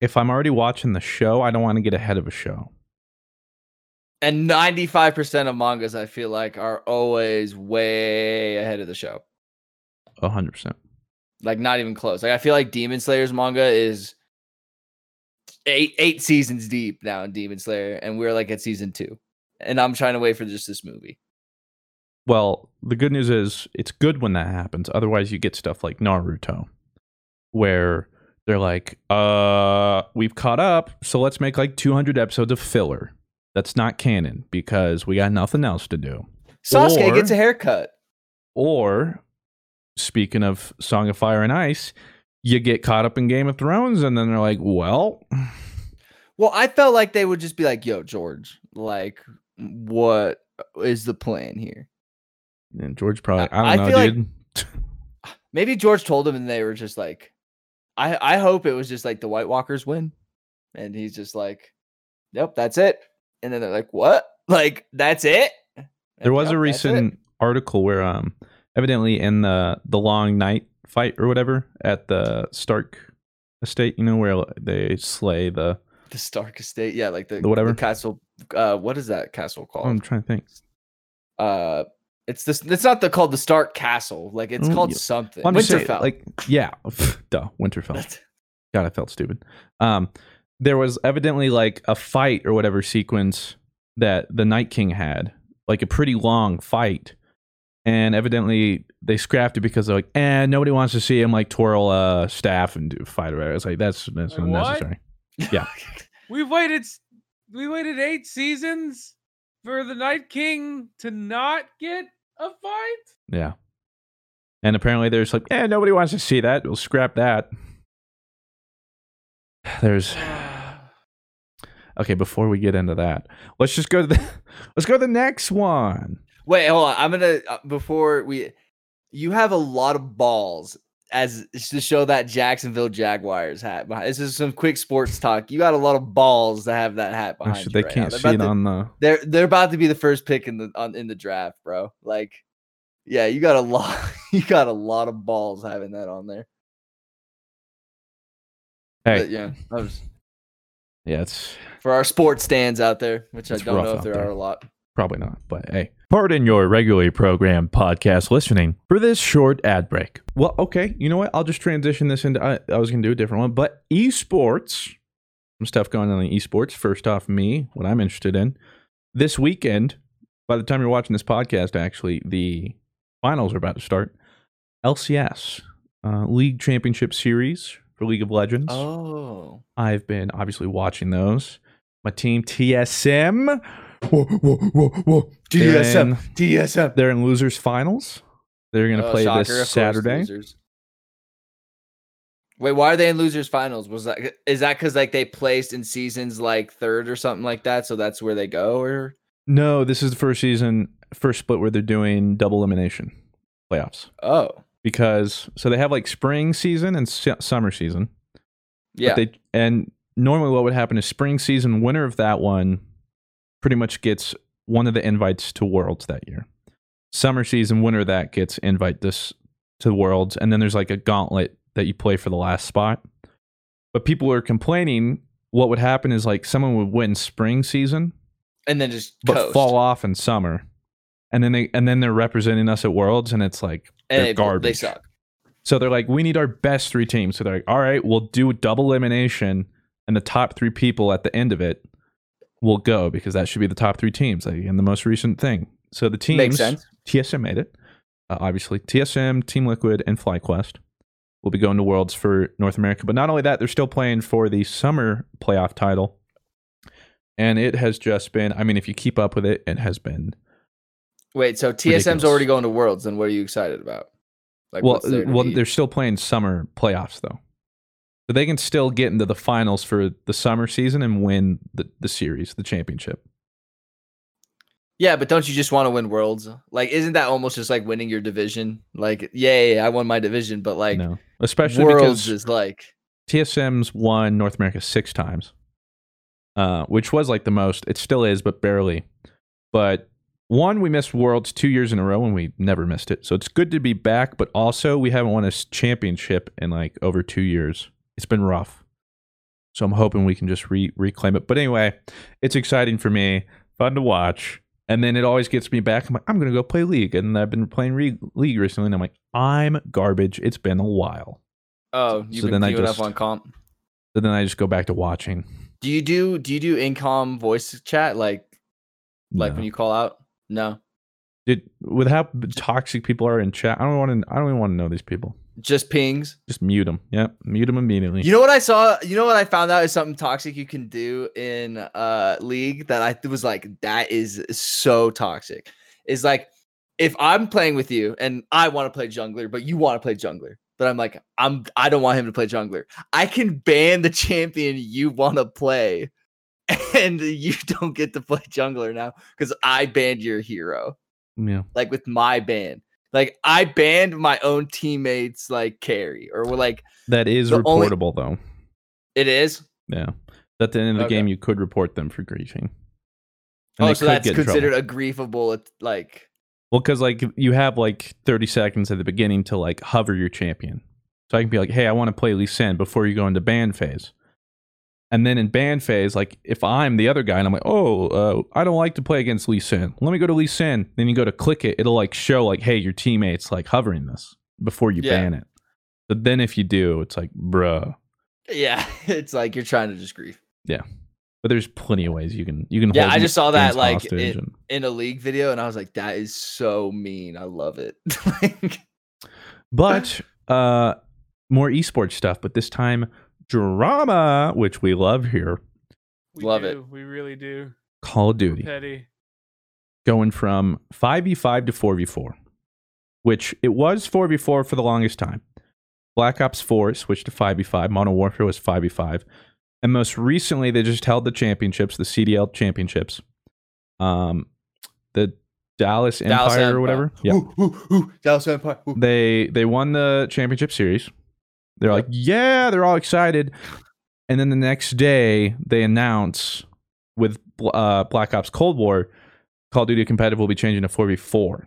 if I'm already watching the show, I don't want to get ahead of a show. And 95% of mangas, I feel like, are always way ahead of the show. A hundred percent. Like, not even close. Like, I feel like Demon Slayer's manga is eight eight seasons deep now in Demon Slayer, and we're like at season two. And I'm trying to wait for just this movie. Well, the good news is it's good when that happens. Otherwise, you get stuff like Naruto, where they're like, "Uh, we've caught up, so let's make like 200 episodes of filler." That's not canon because we got nothing else to do. Sasuke Or- gets a haircut. Or, speaking of Song of Fire and Ice, you get caught up in Game of Thrones, and then they're like, "Well, (sighs) Well, I felt like they would just be like, "Yo, George, like, what is the plan here?" and George probably, I- I don't I know, feel like- dude." (laughs) Maybe George told him, and they were just like, "I I hope it was just like the White Walkers win," and he's just like, "Yep, that's it." And then they're like, "What? (laughs) Like that's it?" There was a "Yep, it." recent article where, um, evidently in the the long night fight or whatever at the Stark estate, you know, where they slay the. the Stark Estate, yeah, like the, The whatever? castle. Uh, what is that castle called? I'm trying to think. uh, it's this. It's not the called the Stark Castle. Like it's Oh, called yeah. something. Well, I'm saying, Winterfell. like, yeah, (laughs) duh, Winterfell. (laughs) God, I felt stupid. Um, there was evidently like a fight or whatever sequence that the Night King had, like a pretty long fight, and evidently they scrapped it because they're like, eh, nobody wants to see him like twirl a staff and do fight or whatever. It's like that's that's Like, what? unnecessary. yeah. (laughs) We've waited. We waited eight seasons for the Night King to not get a fight. Yeah. And apparently there's like, eh, nobody wants to see that. We'll scrap that. (sighs) There's (sighs) okay. Before we get into that, let's just go to the (laughs) let's go to the next one. Wait, hold on. I'm gonna uh, before we. You have a lot of balls as to show that Jacksonville Jaguars hat. behind- This is some quick sports talk. You got a lot of balls to have that hat oh, behind Actually, they right can't now. see it to- on the. They're they're about to be the first pick in the on in the draft, bro. Like, yeah, you got a lot. (laughs) You got a lot of balls having that on there. Hey, But yeah, was yeah, it's for our sports stands out there, which I don't know if there, there. are a lot. probably not, but hey. Pardon your regularly programmed podcast listening for this short ad break. Well, okay, you know what? I'll just transition this into. I, I was going to do a different one, but esports, some stuff going on in esports. First off, me, what I'm interested in this weekend. By the time you're watching this podcast, actually, the finals are about to start. LCS, uh, League Championship Series for League of Legends. Oh, I've been obviously watching those. My team TSM. Whoa, whoa, whoa, whoa. TSM, And TSM. They're in losers finals. They're gonna Oh, play shocker, this Saturday. losers. Wait, why are they in losers finals? Was that is that because like they placed in seasons like third or something like that? So that's where they go, or No, this is the first season, first split where they're doing double elimination playoffs oh because so they have like spring season and summer season. but yeah, they and normally what would happen is spring season winner of that one pretty much gets one of the invites to worlds that year summer season winner that gets invite this to worlds and then there's like a gauntlet that you play for the last spot but people are complaining what would happen is like someone would win spring season and then just but coast. fall off in summer and then they and then they're representing us at worlds and it's like and they're they, garbage they suck. so they're like, we need our best three teams. So they're like, all right, we'll do double elimination, and the top three people at the end of it will go because that should be the top three teams like, in the most recent thing. So the teams Makes sense. TSM made it. Uh, obviously, TSM, Team Liquid, and FlyQuest will be going to Worlds for North America. But not only that, they're still playing for the summer playoff title. And it has just been, I mean, if you keep up with it, it has been. Wait, so TSM's Ridiculous. already going to Worlds, then what are you excited about? Like, well, well, they're still playing summer playoffs, though. So they can still get into the finals for the summer season and win the, the series, the championship. yeah, but don't you just want to win Worlds? Like, isn't that almost just like winning your division? Like, yay, I won my division, but like, no, especially Worlds because is like, TSM's won North America six times, uh, which was like the most. It still is, but barely. But one, we missed Worlds two years in a row, and we never missed it. So it's good to be back. But also, we haven't won a championship in like over two years. It's been rough. So I'm hoping we can just re- reclaim it. But anyway, it's exciting for me, fun to watch. And then it always gets me back. I'm like, I'm gonna go play League, and I've been playing re- League recently, and I'm like, I'm garbage. It's been a while. oh, you've So been then I just- up on comp. So then I just go back to watching. Do you do do you do incom voice chat like like No. when you call out? No, Dude, with how toxic people are in chat, I don't want to. I don't even want to know these people. Just pings. Just mute them. Yep, mute them immediately. You know what I saw? You know what I found out is something toxic you can do in uh league that I was like that is so toxic. Is like if I'm playing with you and I want to play jungler, but you want to play jungler, but I'm like I'm I don't want him to play jungler. I can ban the champion you want to play, (laughs) and you don't get to play jungler now because I banned your hero. yeah, Like with my ban. Like I banned my own teammates like carry or like that is The only- reportable though. it is. Yeah, at the end of the Okay. game, you could report them for griefing. oh, they so that's in trouble. considered a griefable like Well, because like you have like 30 seconds at the beginning to like hover your champion. So I can be like, hey, I want to play Lee Sin before you go into ban phase. And then in ban phase, like if I'm the other guy and I'm like, oh, uh, I don't like to play against Lee Sin. Let me go to Lee Sin. Then you go to click it, it'll like show like, hey, your teammate's like hovering this before you Yeah. ban it. But then if you do, it's like, bruh. yeah, (laughs) it's like you're trying to just grief. Yeah, but there's plenty of ways you can you can. Yeah, I just saw that, like, it- and- In a league video, and I was like, that is so mean. I love it. (laughs) Like, but uh more esports stuff. But this time drama, which we love here. We Love it. We really do. Call of We're Duty. Petty. going from 5v5 to 4v4, which it was 4v4 for the longest time. Black Ops 4 switched to 5v5. Modern Warfare was 5v5. And most recently, they just held the championships, the CDL championships. Um, the Dallas, Dallas Empire or whatever. Yeah. ooh, ooh, ooh, Dallas Empire. ooh. They they won the championship series. They're like, yeah, they're all excited. And then the next day, they announce with uh, Black Ops Cold War, Call of Duty competitive will be changing to 4v4.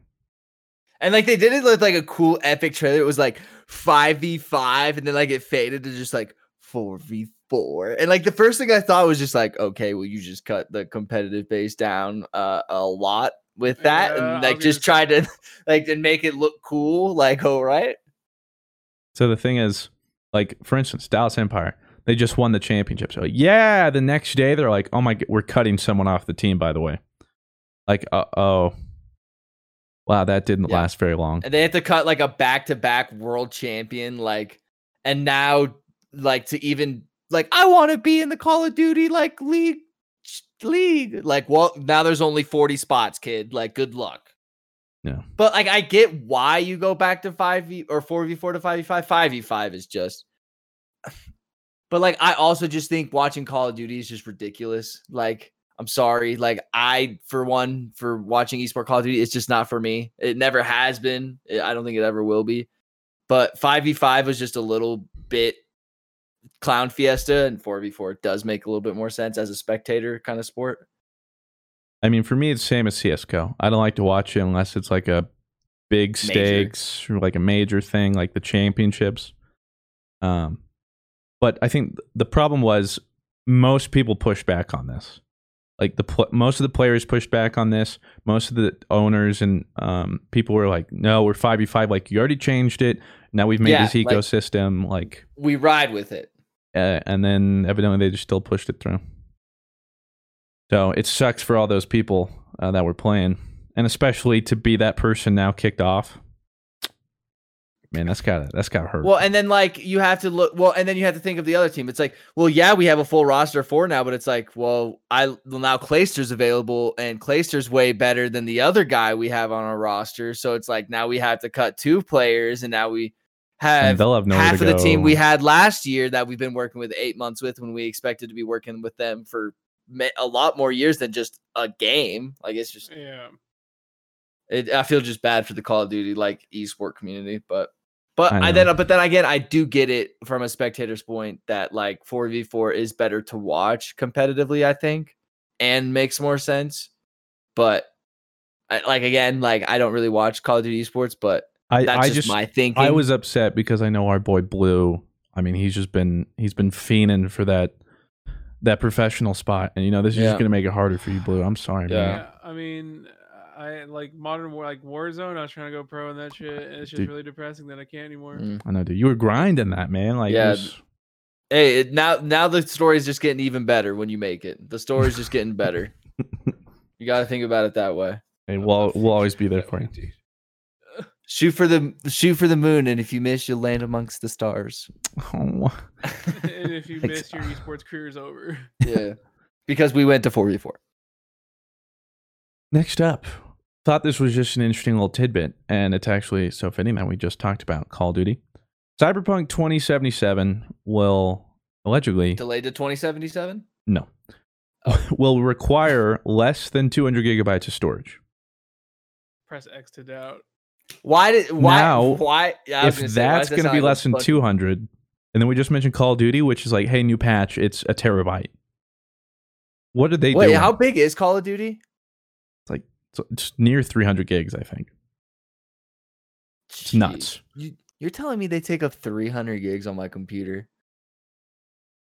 And like they did it with like a cool epic trailer. It was like five v five, and then like it faded to just like four v four. And like the first thing I thought was just like, okay, well you just cut the competitive base down uh, a lot with that, Yeah, and like was just gonna try to (laughs) like and make it look cool. Like, all right, So the thing is, like for instance, Dallas Empire, they just won the championship. So yeah, the next day they're like, oh my, g- we're cutting someone off the team. By the way, like, uh oh, wow, that didn't Yeah. last very long. and they had to cut like a back to back world champion. Like, and now like to even like I want to be in the Call of Duty like league league. Like, well, now there's only 40 spots, kid. Like, good luck. Yeah. But like I get why you go back to 5v or 4v4 to 5v5. 5v5 is just (sighs) But like I also just think watching Call of Duty is just ridiculous. Like I'm sorry. Like I for one for watching esports Call of Duty it's just not for me. It never has been. I I don't think it ever will be. But 5v5 was just a little bit clown fiesta and 4v4 does make a little bit more sense as a spectator kind of sport. I mean, for me, it's same as CS:GO. I don't like to watch it unless it's like a big Major. stakes or like a major thing, like the championships. Um, but I think the problem was most people pushed back on this. Like the pl- most of the players pushed back on this. Most of the owners and um, people were like, "No, we're five v five. Like you already changed it. Now we've made Yeah, this like- ecosystem. Like, We ride with it. uh, and then evidently they just still pushed it through. So it sucks for all those people uh, that were playing, and especially to be that person now kicked off. Man, that's gotta that's gotta hurt. Well, and then like you have to look well, and then you have to think of the other team. It's like, well, yeah, we have a full roster for now, but it's like, well, I well, now Clayster's available, and Clayster's way better than the other guy we have on our roster. So it's like now we have to cut two players, and now we and have they'll have half of the team we had last year that we've been working with eight months with when we expected to be working with them for a lot more years than just a game. Like it's just, Yeah. it, I feel just bad for the Call of Duty like esport community, but but I I, then but then again, I do get it from a spectator's point that like four v four is better to watch competitively. I think and makes more sense, but. I, like again, like I don't really watch Call of Duty esports, but I, that's I just, just my thinking. I was upset because I know our boy Blue. I mean, he's just been he's been fiending for that that professional spot, and you know this is Yeah. just gonna make it harder for you, Blue. I'm sorry, Yeah. man. Yeah, I mean, I like modern war, like Warzone. I was trying to go pro in that shit, and it's just Dude. really depressing that I can't anymore. Mm. I know, dude. You were grinding that, man. Like, Yeah, was- Hey, it, now now the story's just getting even better when you make it. The story's just getting better. (laughs) You got to think about it that way. hey, we'll we'll always be there for you. Shoot for the shoot for the moon, and if you miss, you'll land amongst the stars. Oh, and if you (laughs) Thanks. miss, your esports career is over. Yeah, because we went to four v four. Next up, thought this was just an interesting little tidbit, and it's actually so fitting that we just talked about Call of Duty. Cyberpunk 2077 will allegedly Delayed to twenty seventy seven. no (laughs) will require less than 200 gigabytes of storage. Press X to doubt. Why did why Now, why? Yeah, if say, that's going to be less than fucking- 200, and then we just mentioned Call of Duty, which is like, hey, new patch, it's a terabyte. What did they Wait, do? how big is Call of Duty? So it's near 300 gigs, I think. It's nuts. You, you're telling me they take up three hundred gigs on my computer?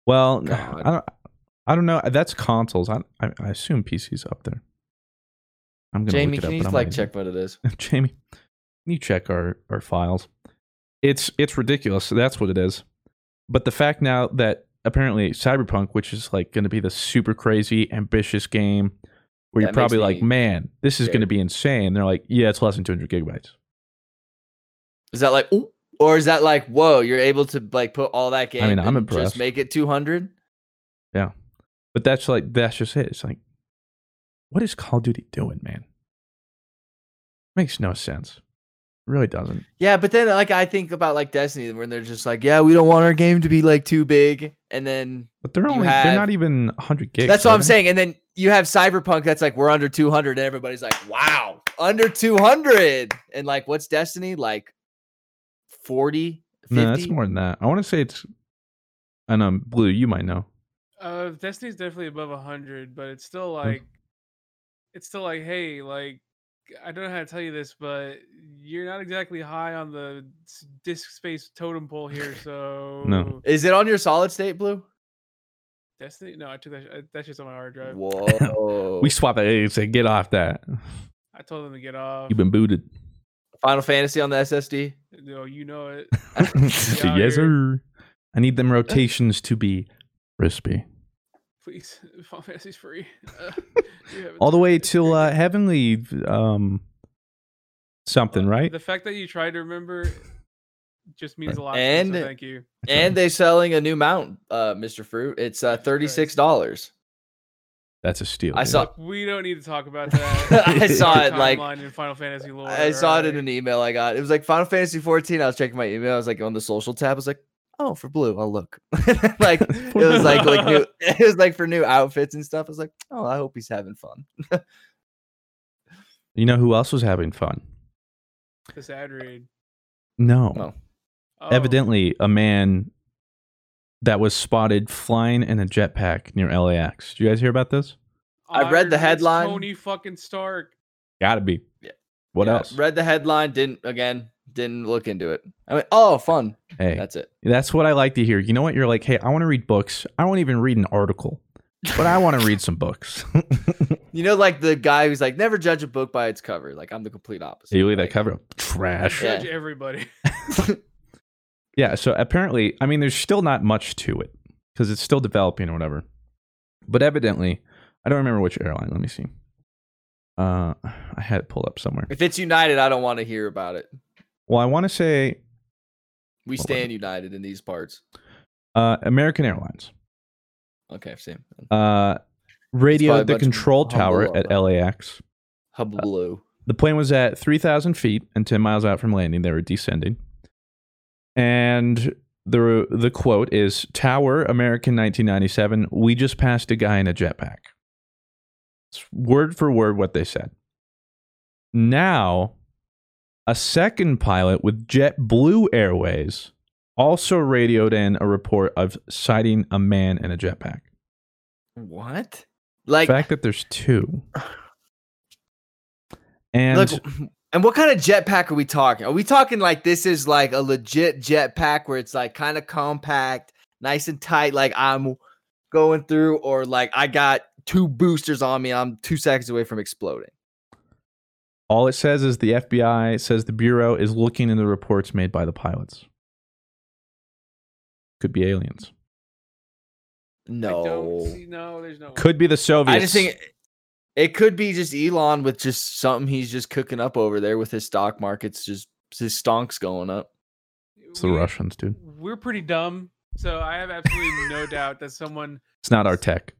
Well, (sighs) God. I don't, I don't know. That's consoles. I, I, I assume PC's up there. I'm gonna Jamie, look it can up, you like check what it is? (laughs) Jamie, you check our our files? It's it's ridiculous. That's what it is. But the fact now that apparently Cyberpunk, which is like going to be the super crazy ambitious game, where That you're probably like, man, this is going to be insane. They're like, yeah, it's less than 200 gigabytes. Is that like, ooh, or is that like, whoa, you're able to like put all that game? I mean, I'm impressed. Just make it two hundred. Yeah, But that's like that's just it. It's like, what is Call of Duty doing, man? Makes no sense. Really doesn't. Yeah, but then like I think about like Destiny when they're just like, yeah, we don't want our game to be like too big, and then But they're You only they're not even 100 gigs. that's what I'm they? saying. And then you have Cyberpunk that's like we're under 200, and everybody's like, wow, under 200, and like what's Destiny like 40, 50? No, that's more than that. I want to say it's. I know, Blue. You might know. Uh, Destiny's definitely above hundred, but it's still like, it's still like, hey, like, I don't know how to tell you this, but you're not exactly high on the disk space totem pole (laughs) here. So no, Is it on your solid state blue? Destiny? No, I took that. Uh, that's just on my hard drive. Whoa. We swapped that. Hey, say get off that. I told them to get off. You've been booted. Final Fantasy on the SSD. Uh, no, you know it. (laughs) (laughs) yes, here. sir. I need them rotations to be crispy. Please, (laughs) Final Fantasy's free. Uh, All the way started. till uh, heavenly um something, Uh, right? The fact that you tried to remember just means a lot. And- so thank you. and they're selling a new mount, uh, Mr. Fruit. It's uh, $36. That's a steal. I dude. saw- we don't need to talk about (laughs) that. I saw it, like- Timeline in Final Fantasy lore. I saw it in an email I got. It was like Final Fantasy 14. I was checking my email. I was like on the social tab. I was like, oh, for blue, I'll look. (laughs) like (laughs) it was like like new. (laughs) It was like for new outfits and stuff. I was like, oh, I hope he's having fun. You know who else was having fun? the sad raid. No. Oh. Oh, Evidently, a man that was spotted flying in a jetpack near LAX. Did you guys hear about this? I read the headline. Tony fucking Stark. Gotta be. Yeah. What Yeah, else? Read the headline. Didn't again. Didn't look into it. I went, oh, fun. hey, That's it. that's what I like to hear. You know what? You're like, hey, I want to read books. I won't even read an article, but I want to read some books. (laughs) You know, like the guy who's like, never judge a book by its cover. Like I'm the complete opposite. you look at that Like, cover, trash. Yeah. Judge everybody. (laughs) Yeah, so apparently, I mean, there's still not much to it because it's still developing or whatever. But evidently, I don't remember which airline. Let me see. Uh, I had it pulled up somewhere. If it's United, I don't want to hear about it. Well, I want to say We stand united in these parts. uh, American Airlines. Okay, same. Uh, radioed the control tower at LAX. LAX. Hubbaloo. The plane was at 3,000 feet and 10 miles out from landing. They were descending. And the the quote is Tower, American 1997. We just passed a guy in a jetpack. It's word for word what they said. Now, a second pilot with JetBlue Airways also radioed in a report of sighting a man in a jetpack. What? Like The fact that there's two. And look, and what kind of jetpack are we talking? Are we talking like this is like a legit jetpack where it's like kind of compact, nice and tight, like I'm going through, or like I got two boosters on me, I'm two seconds away from exploding? All it says is the FBI says the Bureau is looking into reports made by the pilots. Could be aliens. I don't No. see, no, there's no. Could be the Soviets. I just think it, it could be just Elon with just something he's just cooking up over there with his stock markets, just his stonks going up. it's the We- Russians, dude. We're pretty dumb, so I have absolutely no (laughs) doubt that someone It's not our tech.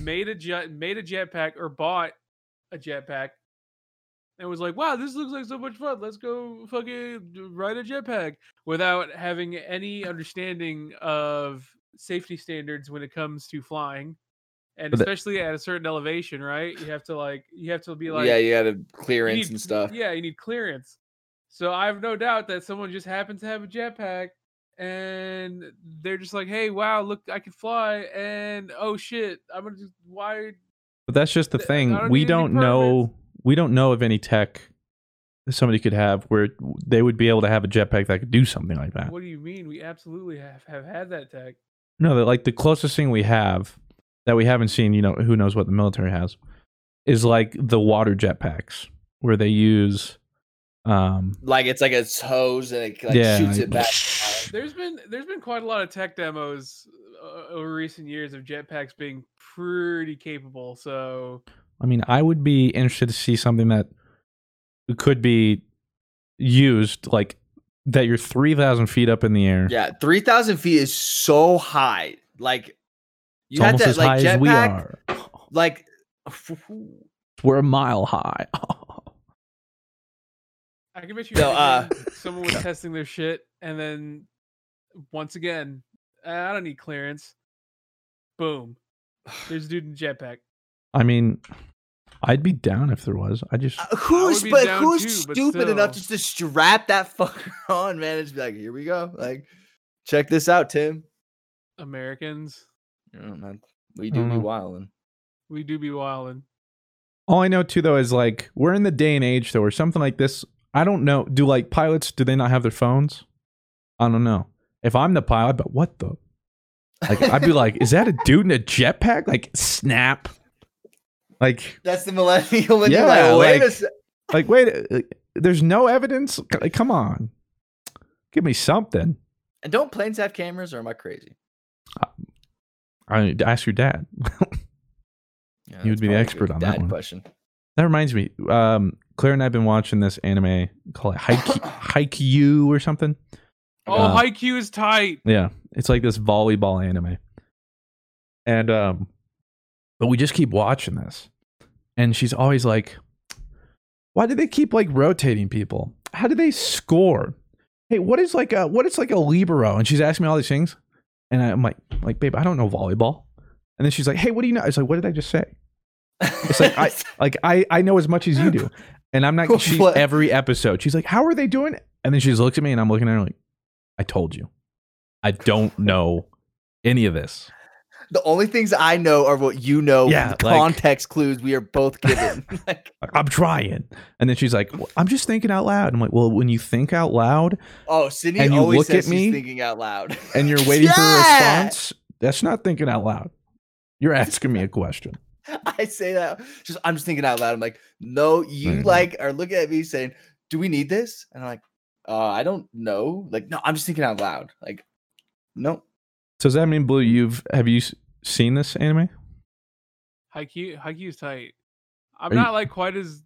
made a jet, made a jetpack, or bought a jetpack, and was like, "Wow, this looks like so much fun. Let's go fucking ride a jetpack," without having any understanding of safety standards when it comes to flying, and especially at a certain elevation. Right? You have to like, you have to be like, yeah, you got a you clearance need- and stuff. Yeah, you need clearance. So I have no doubt that someone just happens to have a jetpack and they're just like, "Hey, wow, look, I can fly!" And oh shit, I'm gonna just why? But that's just the Th- thing. don't We don't know. Permits. We don't know of any tech that somebody could have where they would be able to have a jetpack that could do something like that. What do you mean? We absolutely have have had that tech. No, that like the closest thing we have that we haven't seen. You know, who knows what the military has is like the water jetpacks where they use. Um, Like it's like a hose and it like yeah, shoots like- it back. (laughs) There's been there's been quite a lot of tech demos uh, over recent years of jetpacks being pretty capable. So I mean, I would be interested to see something that could be used, like that you're 3,000 feet up in the air. Yeah, three thousand feet is so high. Like you it's had almost that as like high as we jetpack. are. (sighs) Like (sighs) We're a mile high. I can bet you No, uh, someone was (laughs) testing their shit, and then once again, I don't need clearance. Boom, there's a dude in jetpack. I mean, I'd be down if there was. I just, Uh, who's be but who's too, but stupid enough just to strap that (laughs) fucker on, man? And just be like, here we go. Like, check this out, Tim. Americans, You man, we do be wilding. we do be wildin'. all I know too, though, is like, we're in the day and age, though, where something like this, I don't know. Do like pilots, do they not have their phones? I don't know. If I'm the pilot, but what the? Like, I'd be like, is that a dude in a jetpack? Like, snap. Like, That's the millennial. And Yeah, you're like, wait a like- sec. like wait there's no evidence like, come on give me something And don't planes have cameras, or am I crazy? i ask your dad (laughs) Yeah, You would be the expert on that one. Question. that reminds me um claire and i've been watching this anime called Haikyuu, (coughs) Haikyuu or something Oh, Uh, Haikyuu is tight. yeah it's like this volleyball anime and um but we just keep watching this and she's always like why do they keep like rotating people? How do they score? Hey what is like a what is like a libero? And she's asking me all these things and i'm like like babe i don't know volleyball. And then she's like hey what do you know? It's like what did i just say? It's like i (laughs) like i i know as much as you do and i'm not (laughs) she, every episode. She's like how are they doing? And then she just looks at me and i'm looking at her like i told you. I don't know any of this the only things I know are what you know. Yeah, the like- context clues we are both given. like, (laughs) I'm trying. And then she's like, well, I'm just thinking out loud. I'm like, well, when you think out loud oh, Sydney And you always look says at me, thinking out loud. (laughs) and you're waiting for a response, that's not thinking out loud. You're asking me a question. (laughs) I say that just I'm just thinking out loud. I'm like, no, you Mhm. like are looking at me saying, "Do we need this?" And I'm like, uh, I don't know. Like, no, I'm just thinking out loud. Like, no, So does that mean, Blue, you've have you seen this anime? Haikyuu Haikyuu's tight. I'm Are you- not like quite as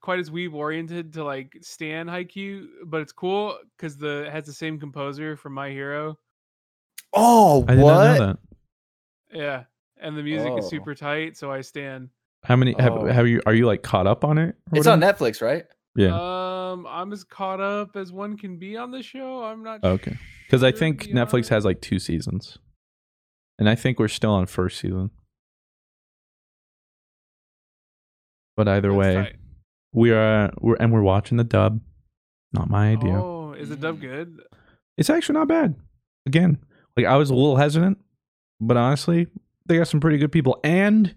quite as weeb oriented to like stan Haikyuu, but it's cool because the it has the same composer from My Hero. Oh, I did what? not know that. Yeah, and the music is Oh. super tight, so I stand. How many have, Oh. have you? Are you like caught up on it? or It's on? Netflix, right? Yeah. Um, I'm as caught up as one can be on the show. I'm not. okay. Because I think Netflix has like two seasons, and I think we're still on first season. But either That's way, tight. we are we're and we're watching the dub. Not my idea. Oh, is the dub good? It's actually not bad. Again, like I was a little hesitant, but honestly, they got some pretty good people, and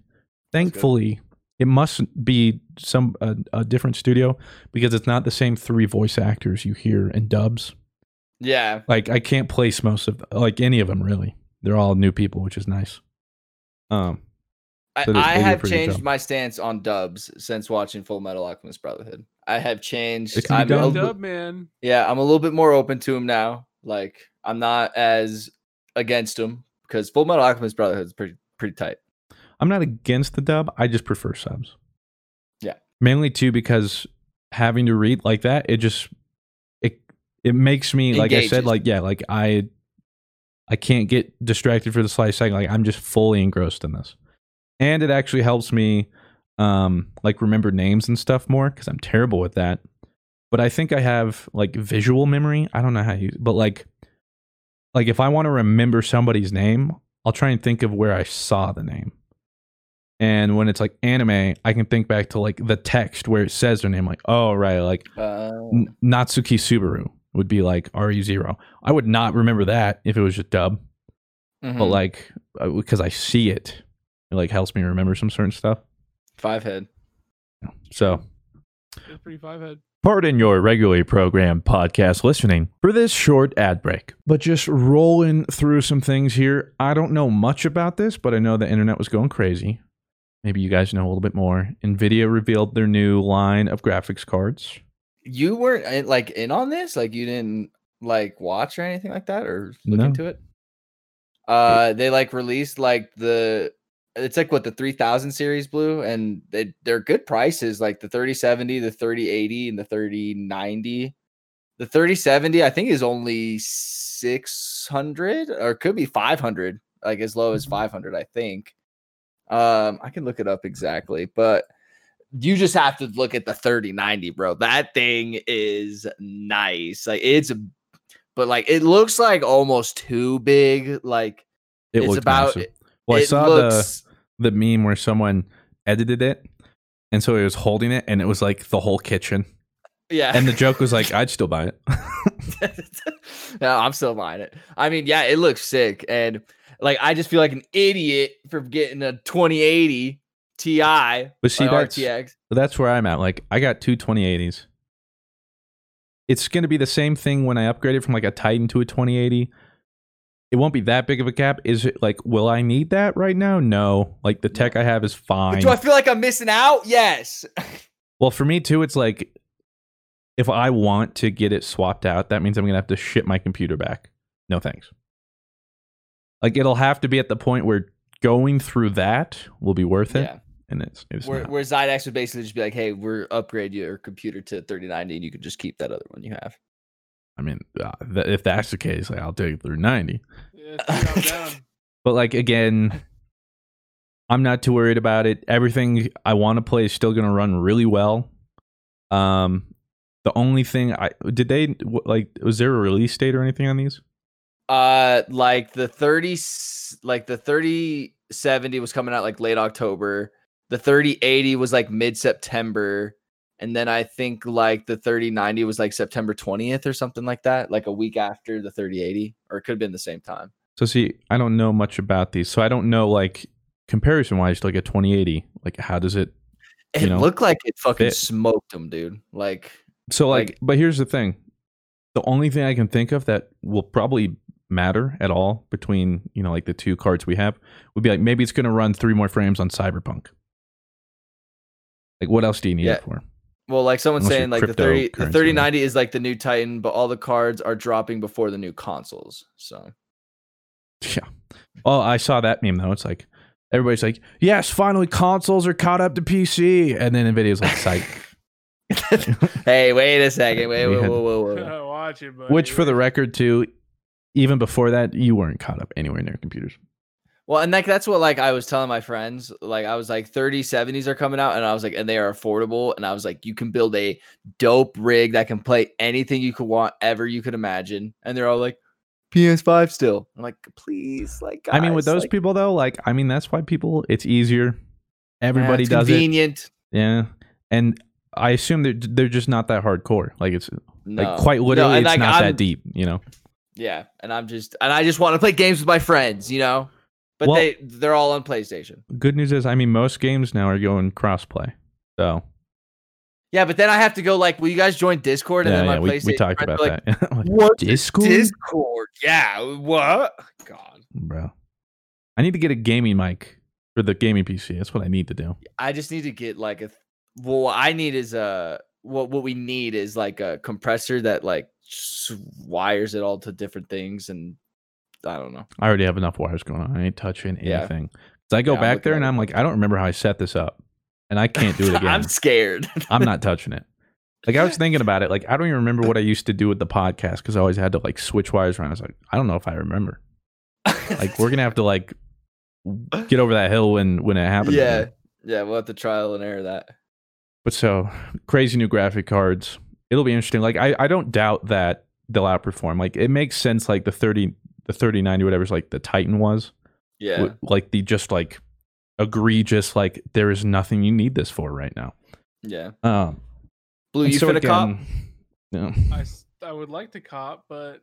thankfully, it must be some a, a different studio because it's not the same three voice actors you hear in dubs. Yeah. Like I can't place most of like any of them really. They're all new people, which is nice. Um, I, So they- I they do a have changed job. my stance on dubs since watching Full Metal Alchemist Brotherhood. I have changed. It can be I'm done. a Dub, li- man. yeah, I'm a little bit more open to him now. Like I'm not as against him because Full Metal Alchemist Brotherhood is pretty pretty tight. I'm not against the dub. I just prefer subs. Yeah. Mainly too because having to read like that, it just it it makes me like I said, like yeah, like I I can't get distracted for the slightest second. Like I'm just fully engrossed in this. And it actually helps me um like remember names and stuff more because I'm terrible with that. But I think I have like visual memory. I don't know how you but like like if I want to remember somebody's name, I'll try and think of where I saw the name. And when it's like anime, I can think back to like the text where it says their name, like, oh right, like Uh, Natsuki Subaru would be like RE zero. I would not remember that if it was just dub, but mhm. like because I see it, it like helps me remember some certain stuff. five head. So It's pretty five head. Pardon your regularly programmed podcast listening for this short ad break. But just rolling through some things here. I don't know much about this, but I know the internet was going crazy. Maybe you guys know a little bit more. Nvidia revealed their new line of graphics cards. You weren't like in on this, like you didn't like watch or anything like that, or look No. into it. Uh, they like released like the it's like what the 3000 series blue and they, they're good prices like the 3070 the 3080 and the 3090 the 3070 i think is only 600 or could be 500 like as low as 500 i think um i can look it up exactly but you just have to look at the 3090 bro that thing is nice like it's but like it looks like almost too big like It it's about massive. Well, I saw looks the the meme where someone edited it, and so he was holding it, and it was like the whole kitchen. yeah And the joke was like, (laughs) "I'd still buy it." (laughs) no, I'm still buying it. I mean, yeah, it looks sick, and like I just feel like an idiot for getting a 2080 Ti But see, that's RTX. that's where I'm at. Like, I got two 2080s. It's going to be the same thing when I upgrade it from like a Titan to a 2080. It won't be that big of a gap. Is it like, will I need that right now? No. Like, the tech I have is But fine. do I feel like I'm missing out? Yes. (laughs) Well, for me too, it's like if I want to get it swapped out, that means I'm gonna have to ship my computer back. No thanks. Like it'll have to be at the point where going through that will be worth it, yeah. And it's, it's Where, not. where Xidax would basically just be like, "Hey, we're upgrade your computer to 3090, and you can just keep that other one you have." I mean, uh, th- if that's the case, like, I'll take it through ninety. Yeah, it's pretty down. (laughs) But like again, I'm not too worried about it. Everything I want to play is still gonna run really well. Um, the only thing I did they like was there a release date or anything on these? Uh, like the 30, like the 3070 was coming out like late October. The 3080 was like mid September. And then I think like the 3090 was like September 20th or something like that, like a week after the 3080, or it could have been the same time. So see, I don't know much about these, so I don't know like comparison wise like a 2080. Like, how does it? It know, looked like it fucking fit. smoked them, dude. Like, So like, Like- but here's the thing: the only thing I can think of that will probably matter at all between you know like the two cards we have would be like maybe it's going to run three more frames on Cyberpunk. Like, what else do you need Yeah. it for? well, like someone's Unless saying, like the 30, the cryptocurrency, 3090 is like the new Titan, but all the cards are dropping before the new consoles. So Yeah. Oh, I saw that meme though. It's like everybody's like, "Yes, finally consoles are caught up to PC," and then Nvidia's like, "Psych." (laughs) (laughs) hey, wait a second. Wait, We whoa, had- whoa, whoa, whoa. (laughs) Watch it, buddy. Which, for the record, too, even before that, you weren't caught up anywhere near computers. Well, and like that's what like I was telling my friends. Like I was like 3070s are coming out, and I was like, and they are affordable. And I was like, you can build a dope rig that can play anything you could want ever you could imagine. And they're all like, PS5 still. I'm like, please, like I mean, with those like, people though, like, I mean, that's why people. It's easier. yeah, Everybody it's does it. convenient. Yeah, and I assume they're they're just not that hardcore. Like it's No. like quite No, literally, and, it's like, not I'm- that deep. You know. Yeah, and I'm just and I just want to play games with my friends, you know. But Well- they they're all on PlayStation. Good news is, I mean, most games now are going crossplay. So Yeah, but then I have to go like, will you guys join Discord? And yeah, then my yeah, we, PlayStation we talked about like, that. (laughs) Like, What Discord, Discord? Yeah, what? God, bro. I need to get a gaming mic for the gaming PC. That's what I need to do. I just need to get like a. Well, what I need is a. What what we need is like a compressor that like wires it all to different things, and I don't know. I already have enough wires going on. I ain't touching Yeah. anything. So I go Yeah, back there and. I'm like, I don't remember how I set this up, and I can't do it (laughs) again. I'm scared. I'm not touching it. Like I was (laughs) thinking about it. Like I don't even remember what I used to do with the podcast because I always had to like switch wires around. I was like, I don't know if I remember. Like we're gonna have to like get over that hill when when it happens. yeah, yeah. We'll have to trial and error that. But so crazy new graphic cards. It'll be interesting. Like I, I don't doubt that they'll outperform. Like it makes sense. Like the thirty the thirty ninety whatever's like the Titan was. Yeah, W- Like the just like egregious. Like there is nothing you need this for right now. yeah. Um. Blue, and you so fit a cop? again, No. I, s- I would like to cop, but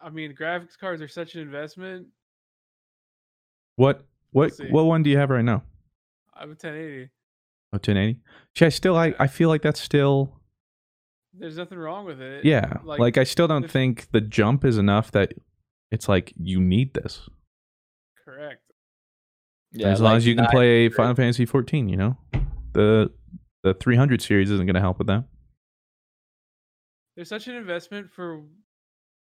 I mean, graphics cards are such an investment. What what see. what one do you have right now? I have a 1080. Oh, 1080. See, I still I, I feel like that's still There's nothing wrong with it. yeah. Like, like, I still don't if- think the jump is enough that it's like you need this. Correct. Yeah, as long like as you can nine- play Final Fantasy 14, you know. The the 300 series isn't going to help with that. There's such an investment for.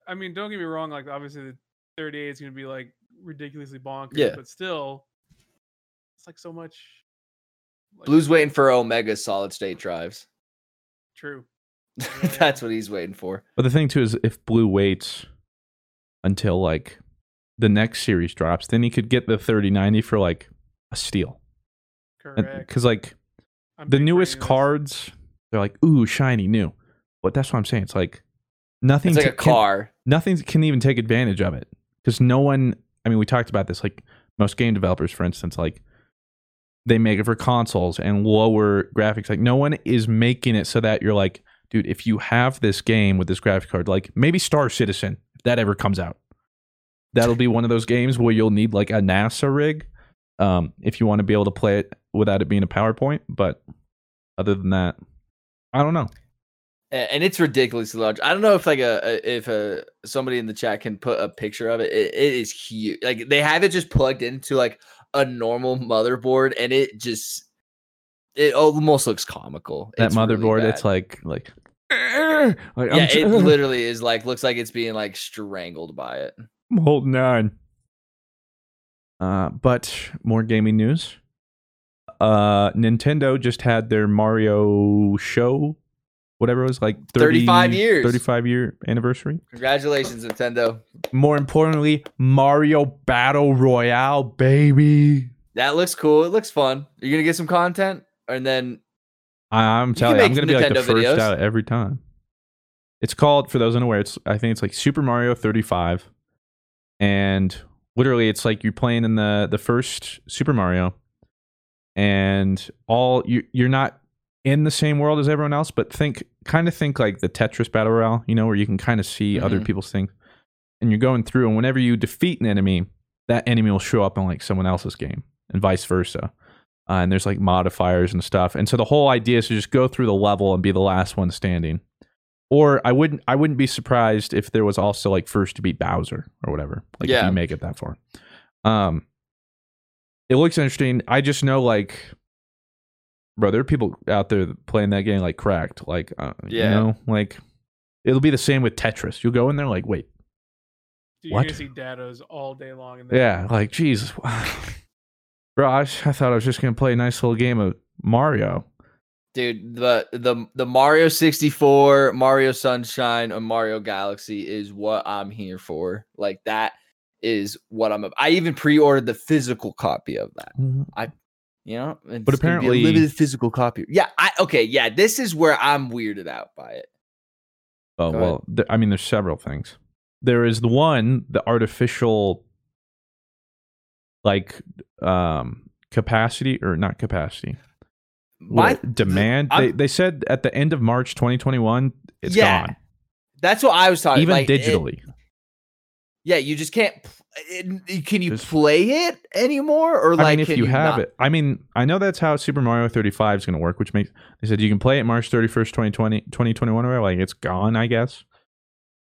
I mean, don't get me wrong. Like, obviously, the 38 is going to be like ridiculously bonkers. Yeah. But still, it's like so much. Like, Blue's waiting for Omega solid state drives. True. (laughs) That's what he's waiting for. But the thing too is if Blue waits until like the next series drops, then he could get the 3090 for like a steal. Correct. Cuz like I'm the newest brainless. cards, they're like, ooh, shiny, new. But that's what I'm saying. It's like nothing. It's like to- a can- car. nothing can even take advantage of it because no one. I mean, we talked about this. Like most game developers, for instance, like they make it for consoles and lower graphics. Like no one is making it so that you're like, dude, if you have this game with this graphic card, like maybe Star Citizen, if that ever comes out, that'll be one of those games where you'll need like a NASA rig um, if you want to be able to play it without it being a PowerPoint. But other than that, I don't know. And it's ridiculously large. I don't know if like a, if a somebody in the chat can put a picture of it. it. It is huge. Like they have it just plugged into like a normal motherboard, and it just it almost looks comical. That It's really motherboard, it's like like. Like yeah, it (laughs) literally is like looks like it's being like strangled by it. I'm holding on. Uh, but more gaming news. Uh, Nintendo just had their Mario show, whatever it was like 30, 35 years. 35 year anniversary. Congratulations, Nintendo. More importantly, Mario Battle Royale, baby. That looks cool. It looks fun. Are You're gonna get some content, and then I- I'm can telling you, I'm gonna be like the first videos. out every time. It's called, for those unaware, it's I think it's like Super Mario 35, and literally it's like you're playing in the the first Super Mario, and all you you're not in the same world as everyone else, but think kind of think like the Tetris Battle Royale, you know, where you can kind of see other Mhm. people's things, and you're going through, and whenever you defeat an enemy, that enemy will show up in like someone else's game, and vice versa uh, and there's like modifiers and stuff. And so the whole idea is to just go through the level and be the last one standing. Or I wouldn't I wouldn't be surprised if there was also like first to beat Bowser or whatever. Like if Yeah. you make it that far. Um it looks interesting. I just know like bro, there are people out there playing that game like cracked. Like uh, you know, like it'll be the same with Tetris. You'll go in there like, wait, Dude, What? You're gonna see dados all day long. In there. yeah, like Jesus. (laughs) Bro, I, thought I was just gonna play a nice little game of Mario. Dude, the the the Mario 64, Mario Sunshine, and Mario Galaxy is what I'm here for. Like that is what I'm. I even pre-ordered the physical copy of that. Mm-hmm. I you know, it's But gonna be a apparently- limited physical copy. Yeah, I okay. Yeah, this is where I'm weirded out by it. Oh Go well, th- I mean, there's several things. There is the one, the artificial, like, um, capacity or not capacity, My what, demand. I'm- they they said at the end of March 2021, it's Yeah, gone, That's what I was talking. About. Even like, it- digitally. yeah, you just can't. it- Can you Just- play it anymore, or like I mean, if can you, have not? it, I mean, I know that's how Super Mario 35 is going to work, which makes they said you can play it March 31st, 2020, 2021, or whatever, like it's gone, I guess.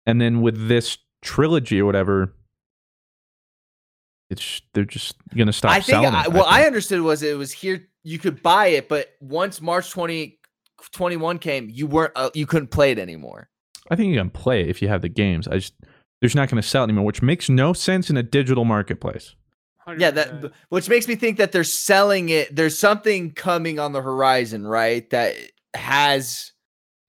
And then with this trilogy or whatever, it's they're just going to stop I think selling. I, it, what I think. understood was it was here. You could buy it, but once March 20, 21 came, you weren't. Uh, you couldn't play it anymore. I think you can play it if you have the games. I just there's not going to sell it anymore, which makes no sense in a digital marketplace. Yeah, that 100%. b- which makes me think that they're selling it. There's something coming on the horizon, right? That has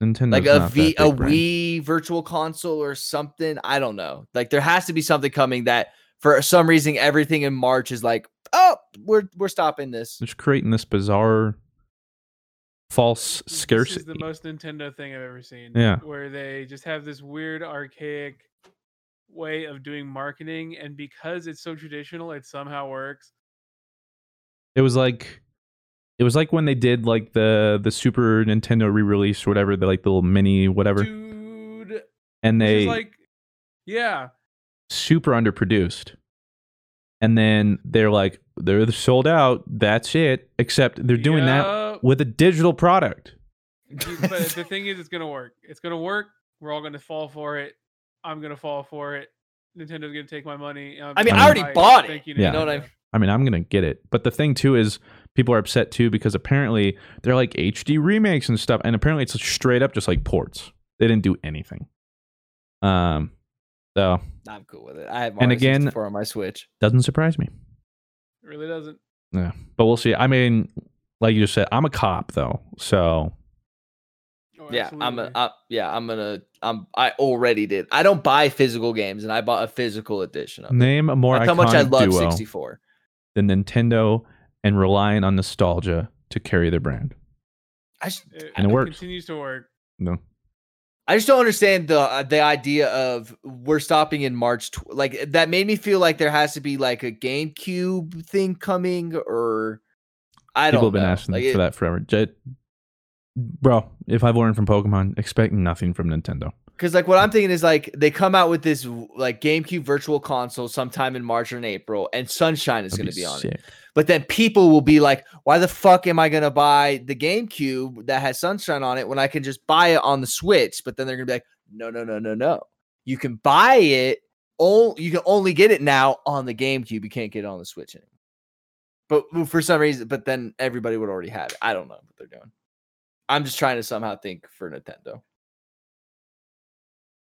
Nintendo's like a not V, that a big brand. Wii virtual console or something. I don't know. Like there has to be something coming that for some reason everything in March is like, oh, we're we're stopping this. They're just creating this bizarre false This scarcity. is the most Nintendo thing I've ever seen. Yeah. Where they just have this weird archaic way of doing marketing and because it's so traditional it somehow works. It was like it was like when they did like the the Super Nintendo re-release or whatever, the like the little mini whatever, Dude, and they like yeah, super underproduced. And then they're like they're sold out. That's it. Except they're doing that with a digital product. You- but the (laughs) thing is, it's gonna work. It's gonna work. We're all gonna fall for it. I'm gonna fall for it. Nintendo's gonna take my money. I'm I mean, I I already hyped. bought it. Thank you, Yeah. You know what I Nintendo. I mean, I'm gonna get it, but the thing too is people are upset too because apparently they're like HD remakes and stuff, and apparently it's straight up just like ports. They didn't do anything. Um, so I'm cool with it. I have And again- 64 on my Switch. doesn't surprise me. It really doesn't. Yeah, but we'll see. I mean, like you just said, I'm a cop though, so Oh, Yeah, I'm a, absolutely. I, yeah, I'm gonna I'm I already did. I don't buy physical games and I bought a physical edition of name a more That's iconic how much I love 64. than Nintendo and relying on nostalgia to carry their brand. I just, It, and it works. Continues to work. No, I just don't understand the uh, the idea of we're stopping in March. Tw- like that made me feel like there has to be like a GameCube thing coming, or I people don't People have been know. asking Like, for it- that forever. J- Bro, if I've learned from Pokemon, expect nothing from Nintendo. Because like what I'm thinking is like they come out with this like GameCube Virtual Console sometime in March or in April, and Sunshine is going to be on it. But then people will be like, "Why the fuck am I going to buy the GameCube that has Sunshine on it when I can just buy it on the Switch?" But then they're going to be like, "No, no, no, no, no. You can buy it. Oh, you can only get it now on the GameCube. You can't get it on the Switch anymore." But for some reason, but then everybody would already have it. I don't know what they're doing. I'm just trying to somehow think for Nintendo.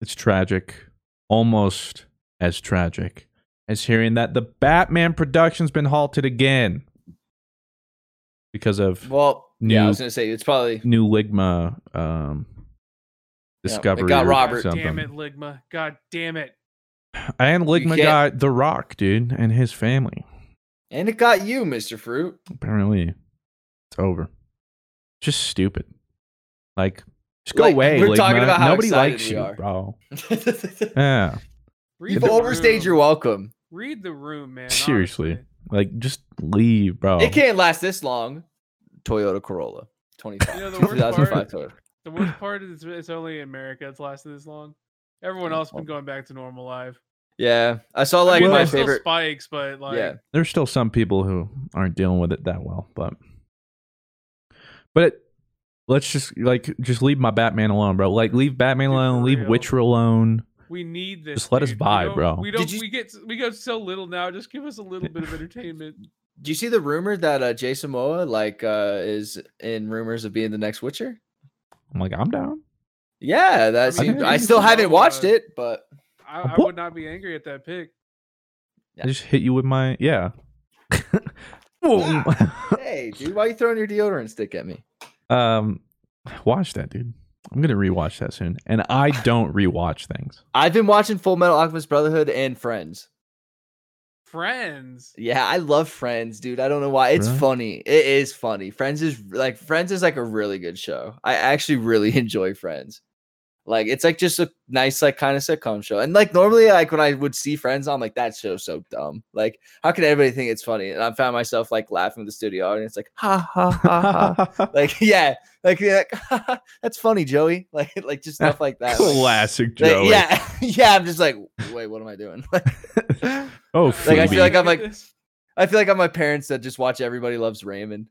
It's tragic, almost as tragic as hearing that the Batman production's been halted again because of Well, yeah, I was going to say it's probably new Ligma um, it discovery. got or Robert. God damn it, Ligma. God damn it. And Ligma got The Rock, dude, and his family. and it got you, Mr. Fruit. Apparently, it's over. Just stupid. Like, just go Like, away. we're talking Ligma. about how Nobody likes we you, are. bro. (laughs) Yeah, Read You've the overstayed room. your welcome. Read the room, man. (laughs) Seriously. honestly. like just leave, bro. It can't last this long. Toyota Corolla, 25. You know, the worst 2005 part- Toyota. The worst part is it's only in America it's lasted this long. Everyone else been going back to normal life. Yeah, I saw I like mean, my there's still favorite. spikes, but like yeah, There's still some people who aren't dealing with it that well, but but it, let's just like just leave my Batman alone, bro. Like leave Batman Dude, alone, for leave real. Witcher alone. we need this. Just let us dude. We vibe, don't- bro. We don't. you- We get we get so little now. Just give us a little bit of entertainment. do you see the rumor that uh, Jason Momoa like uh, is in rumors of being the next Witcher? I'm like, I'm down. Yeah, that I seems. I still haven't Momoa- watched it, but I, I would not be angry at that pick. Yeah. I just hit you with my yeah. (laughs) Boom. hey, dude, why are you throwing your deodorant stick at me? Um, watch that, dude. I'm gonna rewatch that soon, and I (sighs) don't rewatch things. I've been watching Full Metal Alchemist Brotherhood and Friends. Friends. Yeah, I love Friends, dude. I don't know why. It's Really? funny. It is funny. Friends is like Friends is like a really good show. I actually really (laughs) enjoy Friends. Like it's like just a nice like kind of sitcom show. And like normally like when I would see Friends, I'm like that show's so dumb. Like how can everybody think it's funny? And I found myself like laughing with the studio audience, like ha ha ha ha. (laughs) like yeah, like, like that's funny, Joey. (laughs) Like like just stuff like that. Classic like, Joey. yeah, (laughs) yeah. I'm just like, wait, what am I doing? oh, Like, I feel like I'm like- I feel like I'm my parents that just watch Everybody Loves Raymond.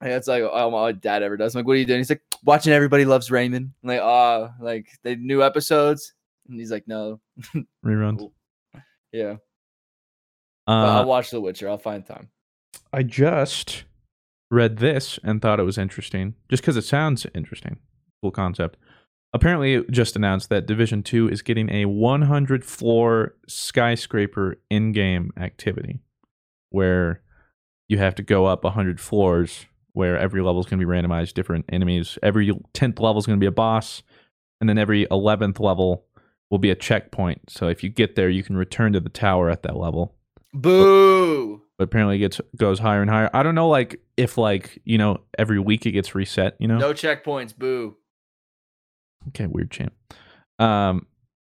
That's like oh, my dad ever does. I'm like, what are you doing? He's like, watching Everybody Loves Raymond. I'm like, oh, like the new episodes. And he's like, no, (laughs) reruns. cool. yeah. But I'll Uh, watch The Witcher. I'll find time. I just read this and thought it was interesting, just because it sounds interesting. Cool concept. Apparently, it just announced that Division Two is getting a 100 floor skyscraper in-game activity, where you have to go up 100 floors, where every level is going to be randomized, different enemies. Every 10th level is going to be a boss, and then every 11th level will be a checkpoint. So if you get there, you can return to the tower at that level Boo. but apparently it gets goes higher and higher. I don't know, like if like you know every week it gets reset. You know, No checkpoints. Boo. okay, weird champ. Um,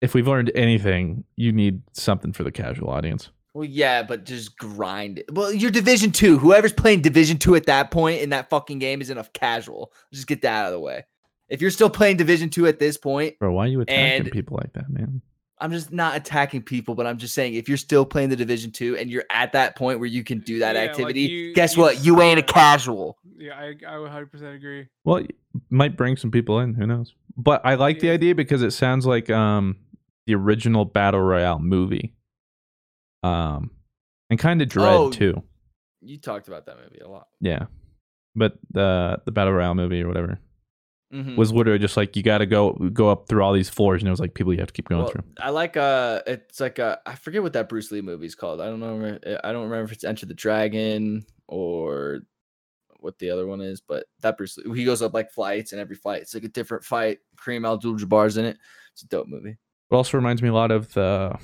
if we've learned anything, you need something for the casual audience. Well, yeah, but just grind it. Well, you're Division Two. Whoever's playing Division Two at that point in that fucking game is enough casual. Just get that out of the way. If you're still playing Division Two at this point, Bro, why are you attacking And- people like that, man? I'm just not attacking people, but I'm just saying if you're still playing the Division Two and you're at that point where you can do that Yeah, like activity, you- guess you what? You ain't a casual. Yeah, I I would 100 percent agree. Well, it might bring some people in. Who knows? But I like the idea because it sounds like um the original battle royale movie. Um, and kind of Dredd Oh. too. You talked about that movie a lot. Yeah, but the the battle royale movie or whatever. Mhm. was literally just like you got to go go up through all these floors, and it was like people you have to keep going Well, through. I like uh it's like uh I forget what that Bruce Lee movie's called. I don't know I don't remember if it's Enter the Dragon or what the other one is, but that Bruce Lee he goes up like flights and every flight it's like a different fight. Kareem Abdul Jabbar's in it. It's a dope movie. It also reminds me a lot of the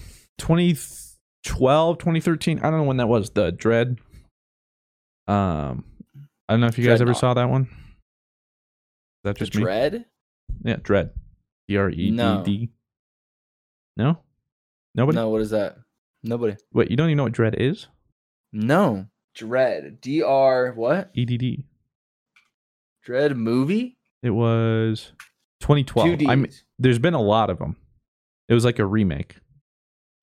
2012, 2013. I don't know when that was. The Dredd. Um, I don't know if you guys ever saw that one. Is that The just me? Dredd? Yeah, Dredd. D R E D No. No. Nobody. No, what is that? Nobody. Wait, you don't even know what Dredd is? No. Dredd. D R what? E D D. Dredd movie? It was 2012. Two I mean, there's been a lot of them. It was like a remake,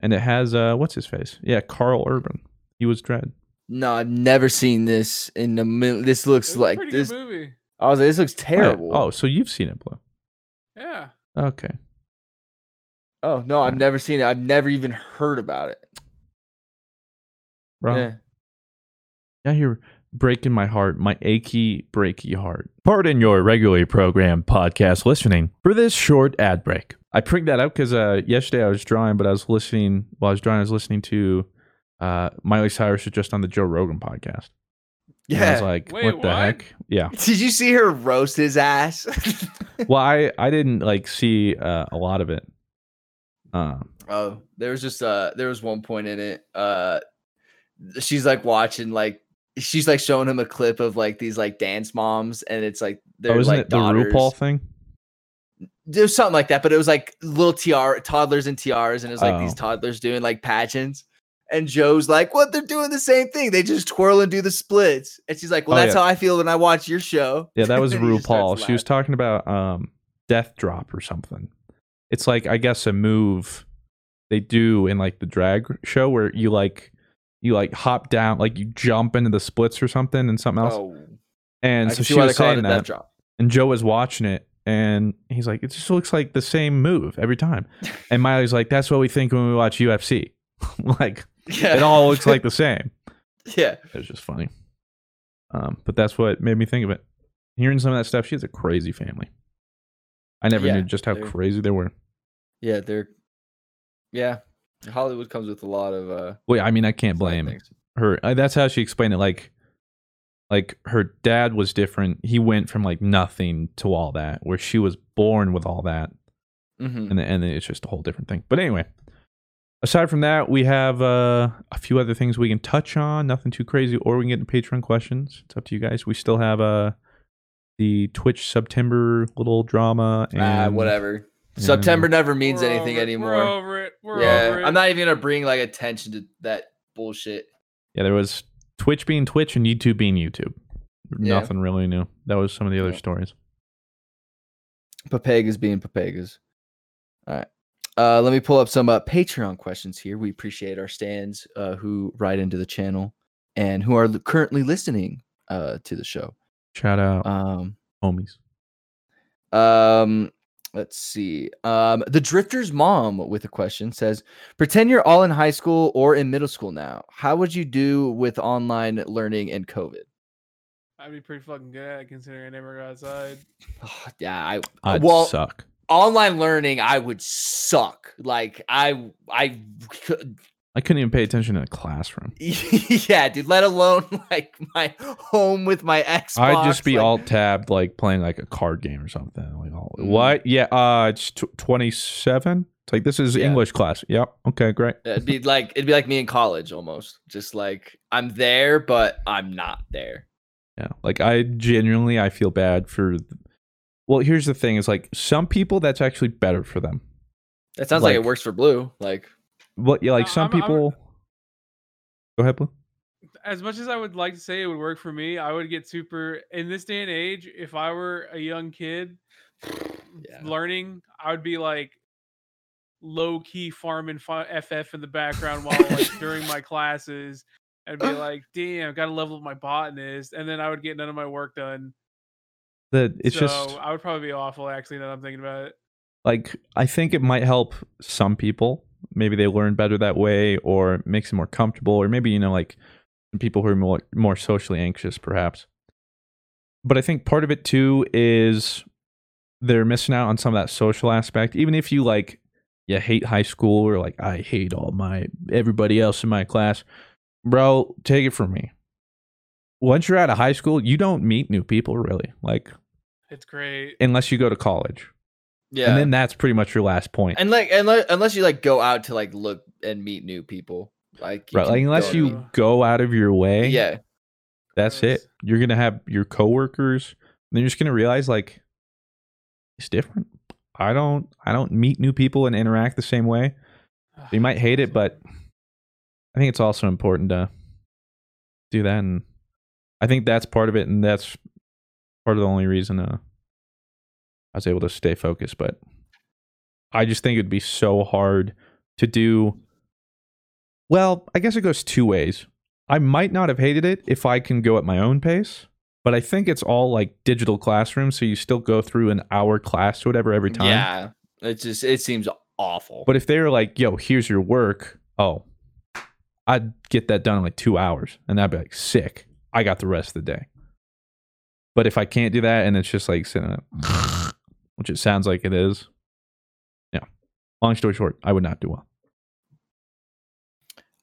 and it has uh, what's his face? Yeah, Karl Urban. He was Dredd. No, I've never seen this in the mil- this looks It's like pretty this good movie. I was like, this looks Oh, terrible. Oh, so you've seen it, Blue? Yeah. Okay. Oh no, I've Yeah. never seen it. I've never even heard about it. Bro, Yeah. yeah, you're breaking my heart, my achy, breaky heart. Pardon your regularly programmed podcast listening for this short ad break. I pricked that up because uh, yesterday I was drawing, but I was listening while I was drawing. I was listening to uh, Miley Cyrus was just on the Joe Rogan podcast. And I was like, Wait, what the heck? Yeah. (laughs) Did you see her roast his ass? (laughs) Well, I I didn't like see uh, a lot of it. Uh, oh, there was just uh there was one point in it. Uh she's like watching like she's like showing him a clip of like these like dance moms and it's like they're oh, isn't like it the. RuPaul thing? There's something like that, but it was like little tiara toddlers and tiaras, and it was like these Oh. toddlers doing like pageants. And Joe's like, "What? They're doing the same thing. They just twirl and do the splits." And she's like, "Well, Oh, that's yeah. how I feel when I watch your show." Yeah, that was (laughs) And he just starts RuPaul. She was talking about um Death Drop or something. It's like I guess a move they do in like the drag show where you like you like hop down, like you jump into the splits or something and something else. Oh, and I so she see why they was saying that, and Joe was watching it, and he's like, "It just looks like the same move every time." (laughs) And Miley's like, "That's what we think when we watch UFC. (laughs) like Yeah. it all looks like (laughs) the same." yeah. It was just funny. Um, but that's what made me think of it. Hearing some of that stuff, she has a crazy family. I never Yeah, knew just how crazy they were. Yeah, they're yeah. Hollywood comes with a lot of uh Well, I mean, I can't blame things. her. Uh, That's how she explained it. Like, like her dad was different. He went from like nothing to all that, where she was born with all that, Mhm. and and it's just a whole different thing. But anyway, aside from that, we have uh, a few other things we can touch on. Nothing too crazy, or we can get into Patreon questions. It's up to you guys. We still have uh the Twitch September little drama and Ah, whatever. and- September never means We're anything over it, anymore. We're over it. We're yeah, over it. I'm not even gonna bring like attention to that bullshit. Yeah, there was Twitch being Twitch and YouTube being YouTube. Yeah. Nothing really new. That was some of the other Yeah. stories. Papagas being papagas. All right. Uh, let me pull up some uh, Patreon questions here. We appreciate our stands uh, who write into the channel and who are li- currently listening uh, to the show. Shout out, Um, homies. um, let's see. Um, the Drifter's mom with a question says, "Pretend you're all in high school or in middle school now. How would you do with online learning and COVID?" I'd be pretty fucking good at it considering I never got outside. yeah, I I'd well, suck. online learning, I would suck. Like I, I could, I couldn't even pay attention in a classroom. (laughs) yeah, dude. Let alone (laughs) like my home with my Xbox. I'd just be like, alt tabbed, like playing like a card game or something. Like, all, Mm. what? Yeah, uh, it's 27. It's like this is Yeah. English class. Yep. Okay, great. It'd be (laughs) like it'd be like me in college almost. Just like I'm there, but I'm not there. Yeah, like I genuinely I feel bad for. Well, here's the thing: is like some people that's actually better for them. That sounds like, Like- it works for Blue. Like Well, yeah, like some I'm- I'm- people. Go ahead, Blue. As much as I would like to say it would work for me, I would get super in this day and age. If I were a young kid Yeah. learning, I would be like low key farming FF in the background (laughs) while like during my classes. I'd be (laughs) like, damn, got to level up my botanist, and then I would get none of my work done. That it's so just I would probably be awful. Actually, now that I'm thinking about it. like I think it might help some people. Maybe they learn better that way, or makes them more comfortable, or maybe you know, like people who are more more socially anxious, perhaps. But I think part of it too is they're missing out on some of that social aspect. Even if you like, you hate high school, or like I hate all my everybody else in my class, bro. Take it from me. Once you're out of high school, you don't meet new people really, like It's great. unless you go to college, yeah, and then that's pretty much your last point. and like unless unless you like go out to like look and meet new people. Like you right like unless go you and go out of your way yeah, that's it. You're gonna have your coworkers and then you're just gonna realize like it's different. I don't i don't meet new people and interact the same way. You might hate it but i think it's also important to do that and i think that's part of it and that's part of the only reason uh, i was able to stay focused but i just think it'd be so hard to do well i guess it goes two ways i might not have hated it if i can go at my own pace but i think it's all like digital classrooms so you still go through an hour class or whatever every time yeah. It just it seems awful. but if they were like, yo, here's your work, oh, I'd get that done in like two hours. And that'd be like, sick. I got the rest of the day. But if I can't do that and it's just like sitting up, which it sounds like it is, yeah. Long story short, I would not do well.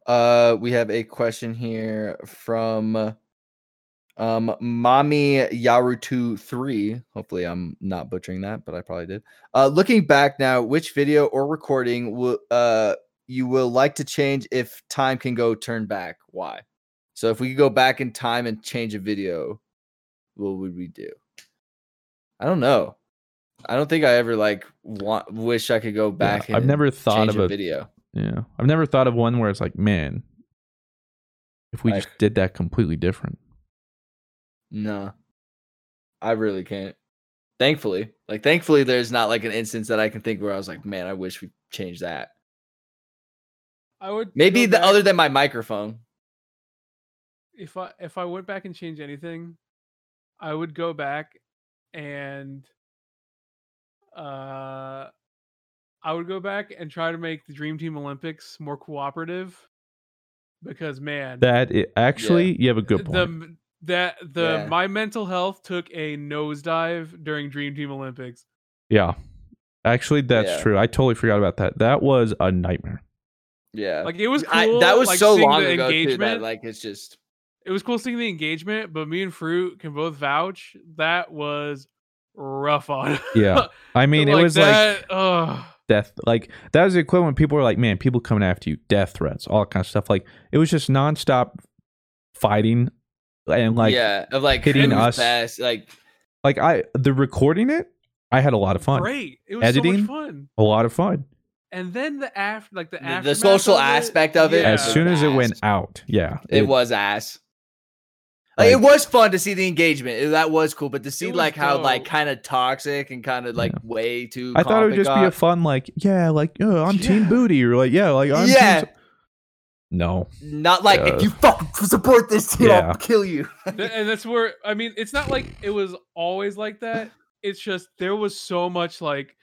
Uh, we have a question here from um Mommy Yarutu 3. Hopefully I'm not butchering that, but I probably did. Uh looking back now, which video or recording will uh you will like to change if time can go turn back? Why? So if we could go back in time and change a video, what would we do? I don't know. I don't think I ever like want wish I could go back I've never thought of a a video. Yeah. I've never thought of one where it's like, man, if we Like- just did that completely different. No, I really can't. Thankfully, like thankfully, there's not like an instance that I can think where I was like, man, I wish we changed that. I would Maybe the back- other than my microphone. if I if I went back and change anything, I would go back and uh I would go back and try to make the Dream Team Olympics more cooperative because man, That i actually, you have a good point. m- that the Yeah. my mental health took a nosedive during Dream Team Olympics. yeah. Actually, that's Yeah. true. I totally forgot about that. That was a nightmare. Yeah, Like it was cool. I, that was like, so long the ago too. That engagement. like it's just It was cool seeing the engagement, but me and Fruit can both vouch that was rough on. (laughs) Yeah. I mean, it was like ugh. death. Like that was the equivalent. People were like, "Man, people coming after you, death threats, all that kind of stuff." Like it was just nonstop fighting, and like, yeah, of like hitting us. best, like like I the recording it, I had a lot of fun, great. It was so Editing? much fun. a lot of fun. And then the after, like the The- the social of it, aspect of it, yeah. As soon as it went out, yeah, it, was ass. Like, Like- it was fun to see the engagement. That was cool, but to see like how like kind of toxic and kind of like way too. I thought it would comp just be a fun, like, yeah, like, oh, I'm Team Booty, or like, yeah, like, I'm Yeah. Team... No, Not like Uh, if you fucking support this team, yeah. I'll kill you. And that's where I mean, it's not like it was always like that. It's just there was so much like,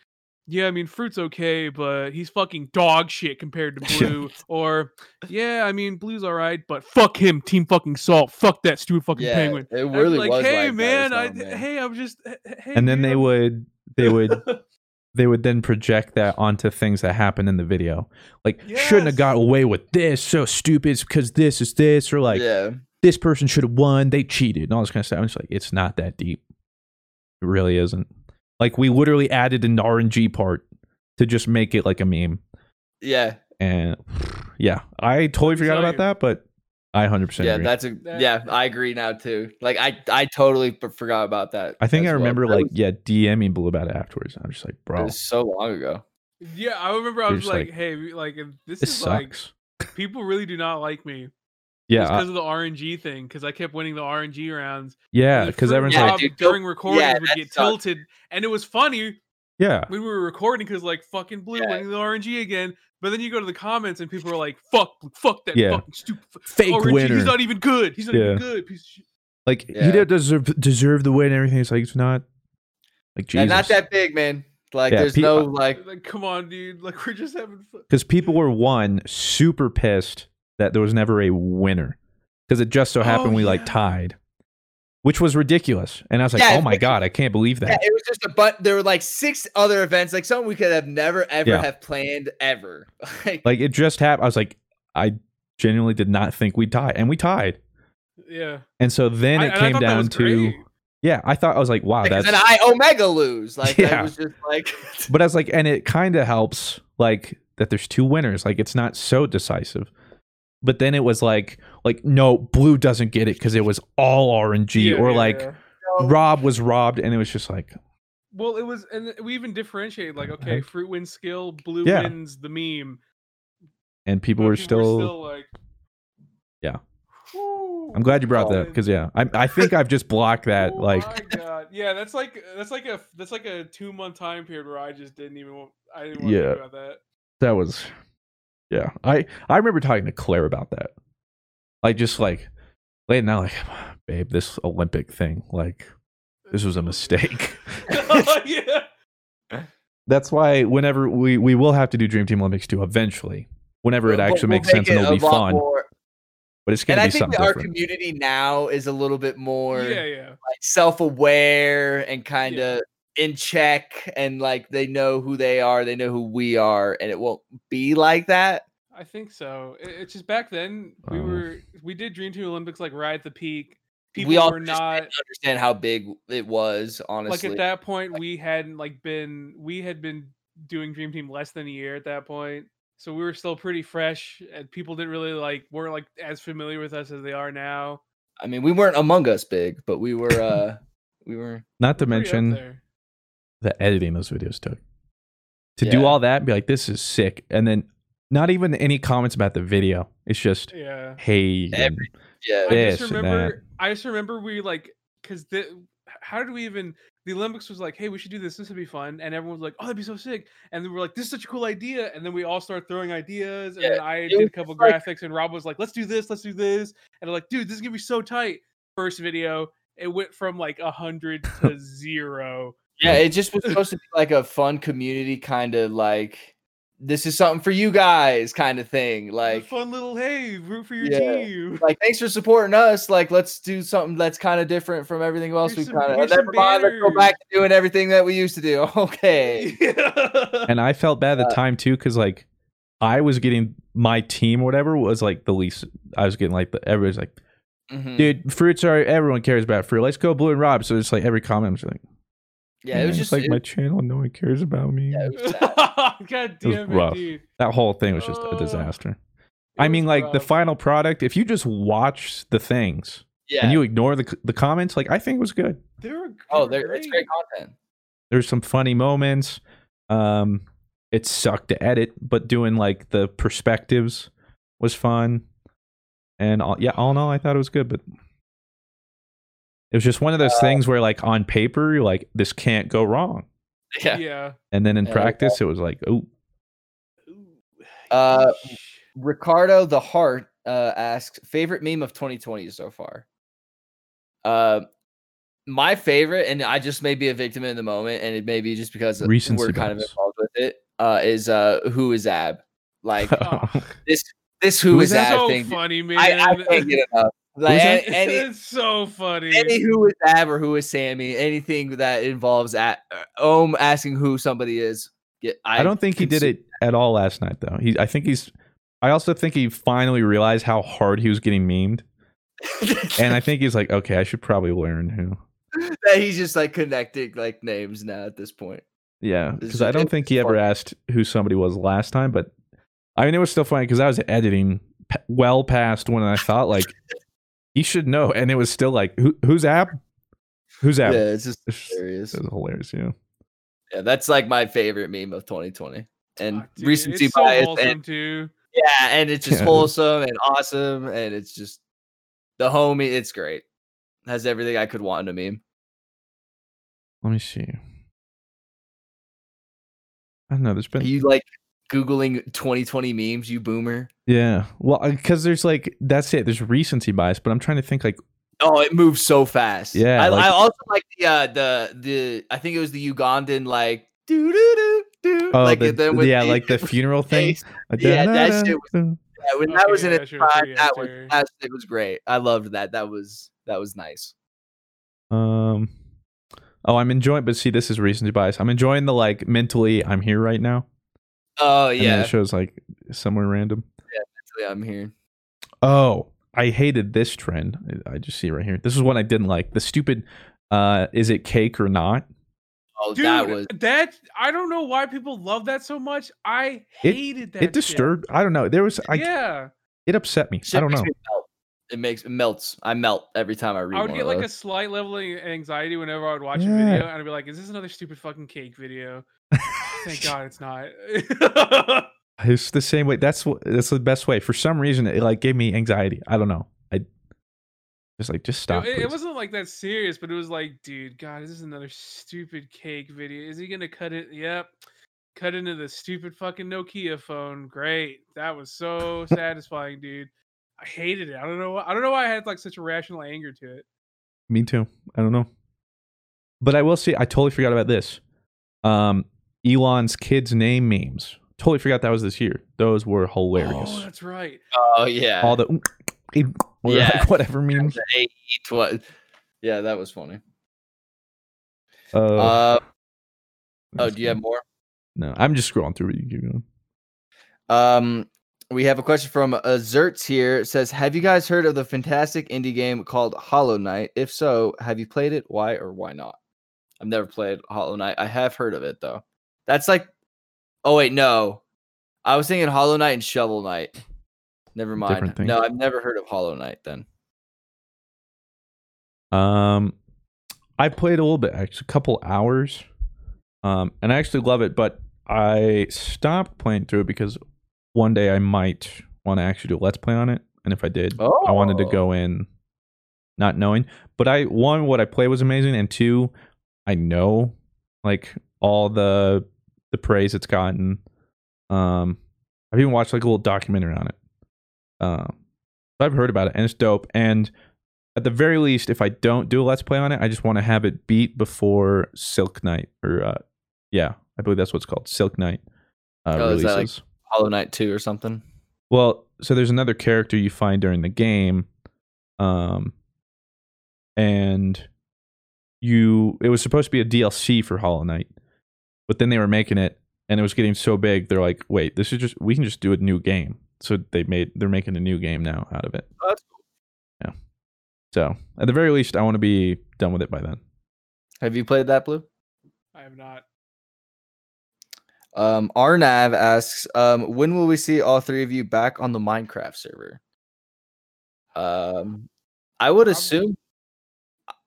yeah, I mean, fruit's okay, but he's fucking dog shit compared to (laughs) blue. or yeah, I mean, blue's all right, but fuck him, team fucking salt, fuck that stupid fucking yeah, penguin. it really like, was hey like man, I, man. hey, I'm just, hey, and then dude, they (laughs) would, they would, (laughs) they would then project that onto things that happened in the video. Like, shouldn't have got away with this. So stupid it's because this is this, or like, yeah, this person should have won. They cheated and all this kind of stuff. I'm just like, it's not that deep. It really isn't. Like, we literally added an RNG part to just make it like a meme. yeah, And yeah, I totally forgot tell about that, but I 100% yeah. agree. That's a yeah. I agree now too. Like I, I totally f- forgot about that. I think I remember That like was- yeah, DMing Blue about it afterwards. I'm just like, it bro, was so long ago. yeah, I remember I was like, like, hey, like if this, this is like sucks. (laughs) people really do not like me. Yeah, because of the RNG thing, because I kept winning the RNG rounds. yeah, because fruit everyone's Yeah, like, dude, during don't- yeah, would get sucked. tilted, and it was funny yeah, when we were recording because like fucking blue Yeah. winning the RNG again. But then you go to the comments and people are like, "Fuck, fuck that Yeah. fucking stupid f- fake RNG. winner. He's not even good. He's not Yeah. even good. Piece of shit." like he Yeah. did deserve deserve the win and everything. It's like it's not like Jesus. And not that big, man. Like Yeah, there's pe- no like Like, come on, dude. Like we're just having fun. because people were one super pissed that there was never a winner because it just so oh, happened Oh, we like tied, which was ridiculous. And I was like, Yeah, oh my god, I can't believe Yeah, that. it was just a but there were like six other events, like something we could have never ever Yeah. have planned ever. (laughs) like, Like it just happened. I was like, I genuinely did not think we'd tie, and we tied. Yeah. And so then it I came thought down to great. yeah. I thought I was like, wow, because that's. then I Omega lose. (laughs) Like Yeah. that was just like but I was like, and it kind of helps like that. There's two winners. Like it's not so decisive. But then it was like, like no, blue doesn't get it because it was all RNG, Yeah, or like yeah. Rob was robbed, and it was just like, Well, it was, and we even differentiated like, okay, fruit wins skill, blue Yeah. wins the meme. and people but were still. like, Yeah. Whew. I'm glad you brought that because yeah, I I think I've just blocked that. Oh Like my god, yeah, that's like that's like a that's like a two month time period where I just didn't even I didn't want to Yeah. think about that. that was, yeah. I I remember talking to Claire about that, like just like laying out like, (sighs) babe, this Olympic thing, like this was a mistake. (laughs) (laughs) yeah, That's why whenever we we will have to do Dream Team Olympics too eventually. Whenever it we'll- actually we'll makes sense make and it it'll a be lot fun, more- but it's And gonna I be think something our different. community now is a little bit more yeah, yeah. like self-aware and kind of in check and like they know who they are, they know who we are, and it won't be like that. I think so. It's just back then we Oh. were we did Dream Team Olympics like right at the peak. People we all were not understand how big it was, honestly. like at that point we hadn't like been we had been doing Dream Team less than a year at that point. So we were still pretty fresh and people didn't really like weren't like as familiar with us as they are now. I mean, we weren't among us big, but we were uh (laughs) we were Not to Pretty up mention there. The editing those videos took. To do all that and be like, this is sick, and then not even any comments about the video. It's just Yeah. hey, Every- yeah. I this just and that. remember. I just remember we like because the how did we even the Olympics was like, hey, we should do this. This would be fun, and everyone was like, oh, that'd be so sick. And then we're like, this is such a cool idea. And then we all started throwing ideas, and Yeah, then I did a couple like- graphics, and Rob was like, let's do this, let's do this, and I'm like, dude, this is gonna be so tight. First video, it went from like a hundred to (laughs) zero. Yeah, it just was supposed to be like a fun community kind of like this is something for you guys kind of thing. A Like fun little hey, root for your Yeah. team. like thanks for supporting us. Like let's do something that's kind of different from everything else Here's we some- kind of here's some never mind. Let's go back to doing everything that we used to do. (laughs) Okay. and I felt bad at the Uh, time too because like I was getting my team whatever was like the least. I was getting like the everybody's like, Mhm. dude, fruits are everyone cares about fruit. Let's go blue and rob. So it's like every comment, I'm just like, Yeah, it was "Man, just like it- my channel. No one cares about me. yeah, it was (laughs) sad. God It was damn it, rough. dude. That whole thing was just a disaster. It I mean, was like the final product. If you just watch the things yeah. and you ignore the the comments, like I think it was good. They were, oh, they there were it's great content. There's some funny moments. Um, it sucked to edit, but doing like the perspectives was fun. And all, yeah, all in all, I thought it was good. But it was just one of those Uh, things where, like, on paper, you're like, this can't go wrong. Yeah. Yeah. And then in Yeah, practice, it was like, oh, Uh, Ricardo the Heart uh, asks favorite meme of 2020 so far. Uh, my favorite, and I just may be a victim in the moment, and it may be just because Recency we're kind of involved with it. Uh, is uh, who is Ab? Like (laughs) Oh, this, this who Who is is? Ab so thing. funny, man. I, I can't get enough. Like any, (laughs) it's so funny. any who is Ab or who is Sammy, anything that involves at uh, Ohm asking who somebody is. Get, I don't think he did it at all last night, though. He, I think he's, I also think he finally realized how hard he was getting memed. And I think he's like, okay, I should probably learn who. (laughs) that he's just like connecting like names now at this point. Yeah, because I don't think he ever asked who somebody was last time, but I mean, it was still funny because I was editing p- well past when I thought like he should know, and it was still like, who, who's app? Who's app? Yeah, it's just It's- hilarious. It was hilarious, yeah. Yeah, that's like my favorite meme of 2020. And Fuck, dude, recency so bias. and, too. yeah, and it's just Yeah. wholesome and awesome. And it's just the homie. It's great. Has everything I could want in a meme. Let me see. I don't know. There's Are been you like Googling 2020 memes, you boomer? yeah. Well, because there's like that's it. There's recency bias, but I'm trying to think like Oh, it moves so fast. Yeah, I, like- I also like the uh the the I think it was the Ugandan like do do do do oh like the, then with yeah like the funeral (laughs) thing. face. Yeah, that shit was- Yeah, when that was in yeah, its prime, that was that it was great. I loved that. That was that was nice. Um. Oh, I'm enjoying, but see, this is recency bias. I'm enjoying the like mentally. I'm here right now. Oh And then yeah, it shows like somewhere random. Yeah, I'm here. Oh, I hated this trend. I I just see it right here. This is one I didn't like. The stupid. Uh, is it cake or not? Oh, Dude, that was that I don't know why people love that so much. I It- hated that. it shit. disturbed. I don't know. There was. I. yeah, It upset me. shit I don't know. It makes it melts. I melt every time I read. I would one get of like a slight level of anxiety whenever I would watch Yeah. a video, and I'd be like, "Is this another stupid fucking cake video?" Thank God it's not. (laughs) It's the same way. That's what. That's the best way. For some reason, it like gave me anxiety. I don't know. I just like just stop. it, it wasn't like that serious, but it was like, dude, God, this is another stupid cake video. Is he gonna cut it? Yep. Cut into the stupid fucking Nokia phone. Great. That was so (laughs) satisfying, dude. I hated it. I don't know. why- I don't know why I had like such a rational anger to it. Me too. I don't know. But I will say, I totally forgot about this. Um, Elon's kids' name memes. Totally forgot that was this year. Those were hilarious. Oh, that's right. Oh yeah, All the Yeah. like whatever memes. The eight, tw- Yeah, that was funny. Uh, Uh, oh, do you have more? No, I'm just scrolling through. What you keep going. Um, we have a question from uh, Zertz here. It says, "Have you guys heard of the fantastic indie game called Hollow Knight? If so, have you played it? Why or why not?" I've never played Hollow Knight. I have heard of it though. That's like, oh wait, no, I was thinking Hollow Knight and Shovel Knight. Never mind. No, I've never heard of Hollow Knight. Then Um, I played a little bit, actually, a couple hours. Um, and I actually love it, but I stopped playing through it because one day I might want to actually do a let's play on it. And if I did, I wanted to Oh. go in not knowing. But I one, what I played was amazing, and two, I know like all the the praise it's gotten. Um, I've even watched like a little documentary on it. Um, so I've heard about it, and it's dope. And at the very least, if I don't do a let's play on it, I just want to have it beat before Silk Knight or uh, yeah, I believe that's what it's called, Silk Knight uh, Oh, is that, like- Hollow Knight Two or something. Well, so there's another character you find during the game, um, and you it was supposed to be a DLC for Hollow Knight, but then they were making it, and it was getting so big. They're like, wait, this is just we can just do a new game. So they made they're making a new game now out of it. Oh, that's cool. Yeah. So at the very least, I want to be done with it by then. Have you played that blue? I have not. Um, Arnav asks, um, when will we see all three of you back on the Minecraft server? Um, I would Probably- assume,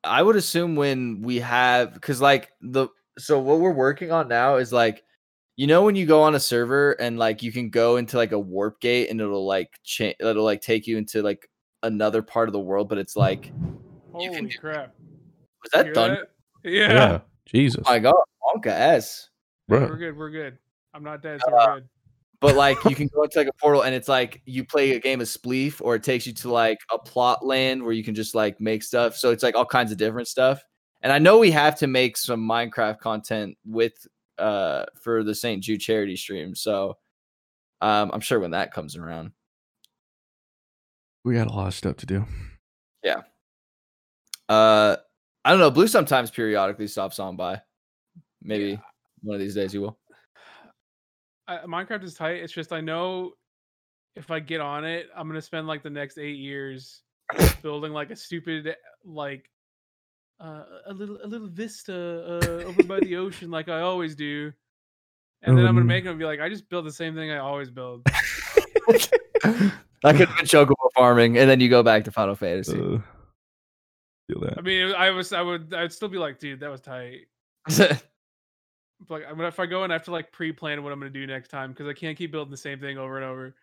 I would assume when we have, because like the, so what we're working on now is like, you know, when you go on a server and like you can go into like a warp gate and it'll like change, it'll like take you into like another part of the world, but it's like, You can Holy do- crap! was that done? that? Yeah. (laughs) Jesus. Oh my god, Wonka S. Yeah, We're good. We're good. I'm not dead, so Uh, we're good. but like you can (laughs) go into like a portal and it's like you play a game of spleef or it takes you to like a plot land where you can just like make stuff so it's like all kinds of different stuff and i know we have to make some minecraft content with uh for the st jude charity stream so um i'm sure when that comes around We got a lot of stuff to do. Yeah. Uh i don't know blue sometimes periodically stops on by maybe one of these days you will I, Minecraft is tight. It's just I know if I get on it, I'm gonna spend like the next eight years (laughs) building like a stupid like uh, a little a little vista uh, over by the ocean like I always do, and then I'm gonna make them be like I just build the same thing I always build. (laughs) i could have been chocobo farming and then you go back to final fantasy Uh, feel that. I mean, I was I would I'd still be like, dude, that was tight. (laughs) Like, I mean, if I go and I have to like pre-plan what I'm gonna do next time because I can't keep building the same thing over and over.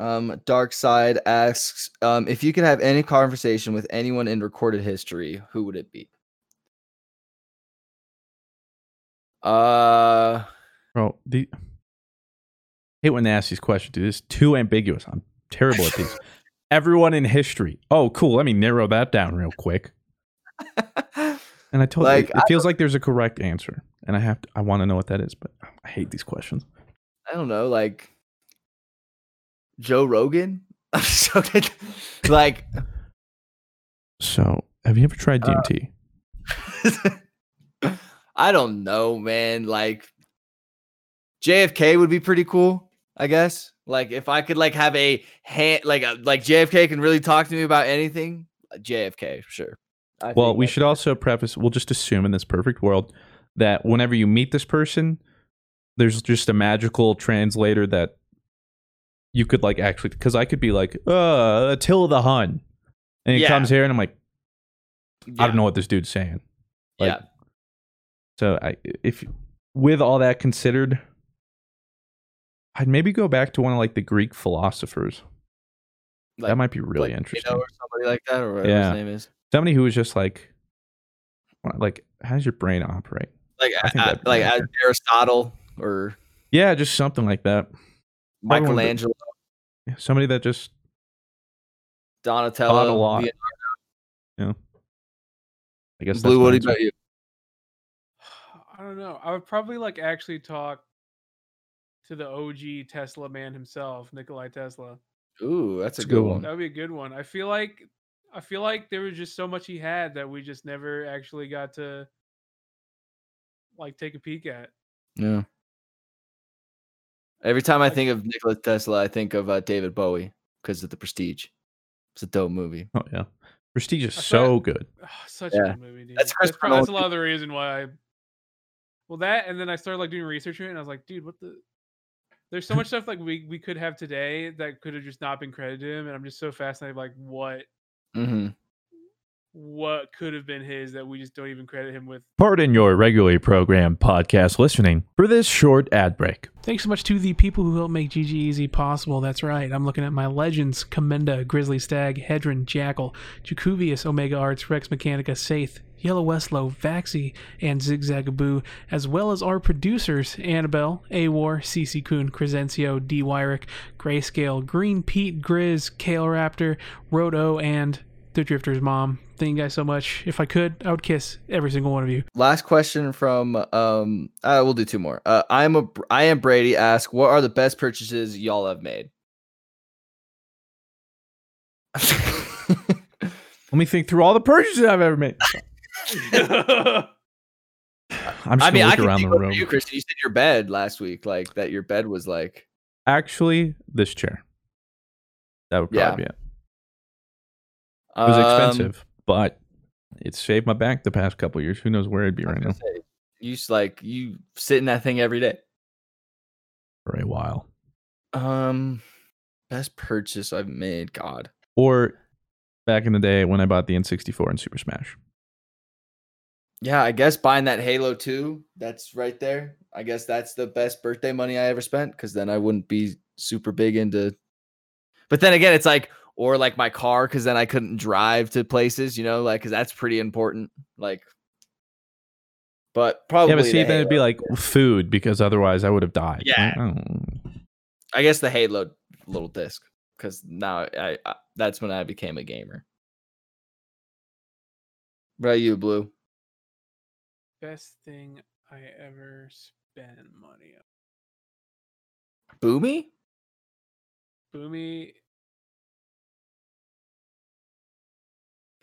Um, Dark Side asks, um, if you could have any conversation with anyone in recorded history, who would it be? Uh, Bro, the hate when they ask these questions, dude. It's too ambiguous. I'm terrible at these. (laughs) Everyone in history. Oh, cool. Let me narrow that down real quick. And I told Like, you, it, it feels like there's a correct answer, and I have to. I want to know what that is, but I hate these questions. I don't know, like Joe Rogan. (laughs) I'm so good. like, So, have you ever tried Uh, DMT? (laughs) I don't know, man. Like, JFK would be pretty cool, I guess. Like, if I could like have a hand, like, a, like JFK can really talk to me about anything. uh, JFK, sure. I well, think we that's- should also preface. We'll just assume in this perfect world that whenever you meet this person, there's just a magical translator that you could like actually. Because I could be like, "Uh, Attila the Hun," and he Yeah. comes here, and I'm like, I don't know what this dude's saying. Like, yeah. So I, if with all that considered, I'd maybe go back to one of like the Greek philosophers. that might be really like, interesting. Plato or somebody like that, or whatever Yeah. his name is. Somebody who was just like, like, how does your brain operate? Like, I a- like Aristotle or Yeah, just something like that. Probably one of the- Michelangelo, Somebody that just Donatello, thought a lot. Leonardo. I guess Blue. What my about you? I don't know. I would probably like actually talk to the OG Tesla man himself, Nikolai Tesla. Ooh, that's a a good good one. one. That would be a good one. I feel like I feel like there was just so much he had that we just never actually got to like take a peek at. Yeah. Every time I think of Nikola Tesla, I think of uh, David Bowie because of the Prestige. It's a dope movie. Oh yeah, Prestige is I so good. Ah, such Yeah. a good movie, dude. That's That's, probably, that's a lot of the reason why. I, well, that and then I started like doing research on it, and I was like, dude, what the? There's so much stuff like we we could have today that could have just not been credited to him, and I'm just so fascinated like what Mm-hmm. What could have been his that we just don't even credit him with. Pardon your regularly programmed podcast listening for this short ad break. Thanks so much to the people who help make GG Easy possible. That's right. I'm looking at my legends Commenda, Grizzly Stag, Hedron, Jackal, Jacuvius, Omega Arts, Rex Mechanica, Saith, Yellow Westlow, Vaxi, and Zigzagaboo, as well as our producers Annabelle, Awar, CC Kuhn, Crescencio, D. Wyrick, Grayscale, Green Pete, Grizz, Kale Raptor, Roto, and the Drifter's mom. Thank you guys so much. If I could, I would kiss every single one of you. Last question from um. Uh, we'll do two more. Uh, I'm a I am Brady. Ask what are the best purchases y'all have made? (laughs) Let me think through all the purchases I've ever made. (laughs) I'm just I mean, gonna I can around think the room. you, Christian. You said your bed last week, like that. Your bed was like Actually, this chair. That would probably Yeah. be it. It was Um, expensive, but it saved my back the past couple years. Who knows where I'd be right now say, you like you sit in that thing every day. for a while. Um, best purchase I've made. God, Or back in the day when I bought the N64 and Super Smash. yeah, I guess buying that Halo Two. That's right there. I guess that's the best birthday money I ever spent because then I wouldn't be super big into. But then again, it's like or like my car because then I couldn't drive to places, you know, like because that's pretty important. Like, but probably yeah, but see, the then it'd be like food because otherwise I would have died. Yeah. I don't- I guess the Halo little disc because now I, I that's when I became a gamer. What about you, Blue? Best thing I ever spent money on. Boomy? Boomy.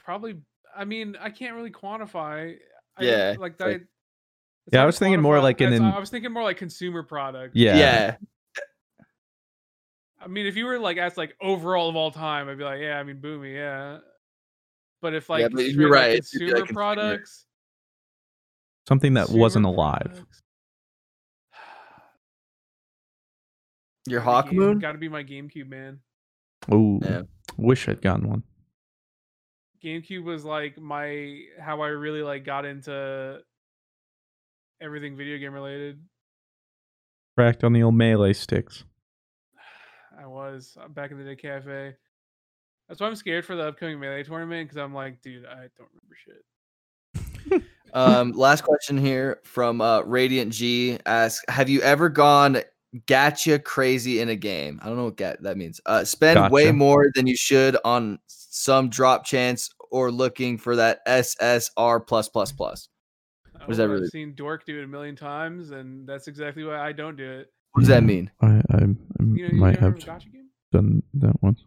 Probably. I mean, I can't really quantify. I, Yeah, like like- that. it's Yeah, I was thinking more quantify. like in an- I was thinking more like consumer product. Yeah. Yeah. I mean, if you were like asked like overall of all time, I'd be like, yeah, I mean, Boomy, yeah. But if like Yeah, but you're straight right, it'd consumer like, consumer. products, Something that wasn't alive. products, Your Hawk Moon? Gotta be my GameCube, man. Ooh, Yeah. wish I'd gotten one. GameCube was like my how I really like got into everything video game related. Cracked on the old melee sticks. (sighs) I was uh, back in the day cafe. That's why I'm scared for the upcoming melee tournament because I'm like, dude, I don't remember shit. (laughs) Um, last question here from uh, Radiant G asks: Have you ever gone gacha crazy in a game? I don't know what gat that means. Uh, spend way more than you should on some drop chance or looking for that SSR plus plus plus. What does that really- I've seen Dork do it a million times, and that's exactly why I don't do it. What does that mean? I, I, I You know, might have have a gacha game? done that once.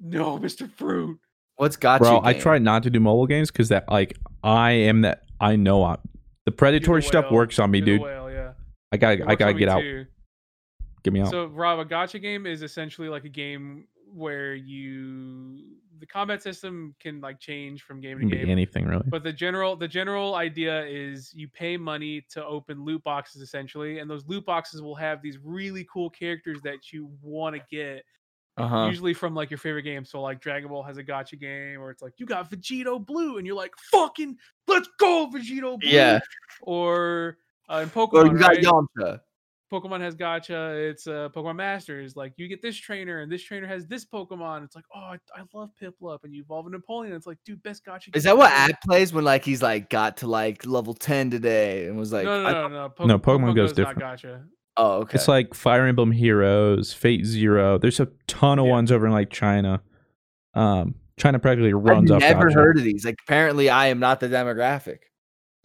No, (laughs) Mr. Fruit. What's gacha? Bro, I try not to do mobile games because that like I am that I know I, the You're the predatory stuff works on me, You're dude. whale, yeah. I gotta I gotta get out. too. Get me out. So, Rob, a gacha game is essentially like a game where you the combat system can like change from game to game. anything really. But the general the general idea is you pay money to open loot boxes essentially, and those loot boxes will have these really cool characters that you want to get. Uh-huh. Usually from like your favorite game. So like Dragon Ball has a gacha game, or it's like you got Vegito Blue, and you're like, fucking let's go, Vegito Blue. Yeah. Or uh, in Or Pokemon, you got right? Yamcha. Pokemon has gacha. It's uh, Pokemon Masters. Like you get this trainer, and this trainer has this Pokemon. It's like, oh, I, I love Piplup, and you evolve an Empoleon. It's like, dude, best gacha. Is that what. Ad plays when like he's like got to like level ten today and was like, no, no, I- no, no. Po- No, Pokemon goes different. Gotcha. oh okay. It's like Fire Emblem Heroes, Fate Zero. There's a ton of Yeah. ones over in like China. Um, China practically runs I've runs off. never gacha. heard of these. Like apparently I am not the demographic.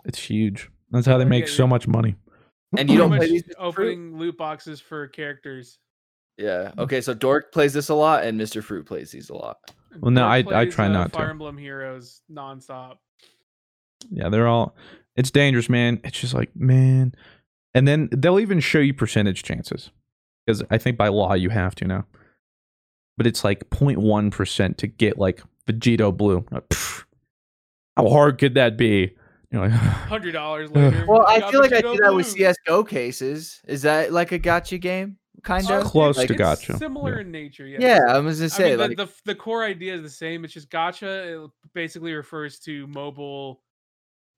It's huge. That's how they make yeah. so much money. And you don't play much these Mr. Fruit? opening loot boxes for characters. Yeah. Okay, so Dork plays this a lot and Mr. Fruit plays these a lot. Well, no, Dork I- I try uh, not to. Fire Emblem Heroes nonstop. Yeah, they're all. It's dangerous, man. It's just like, man. And then they'll even show you percentage chances because I think by law you have to now. But it's like 0.1 percent to get like Vegito Blue. Like, pff, how hard could that be? You're like, (laughs) Hundred dollars later. Well, I feel like I Vegito do that with CS:GO cases. Is that like a gacha game? Kind of Close like, to gacha. Similar Yeah. in nature, yeah. Yeah, I was gonna I say mean, like the, the the core idea is the same. It's just gacha. It basically refers to mobile.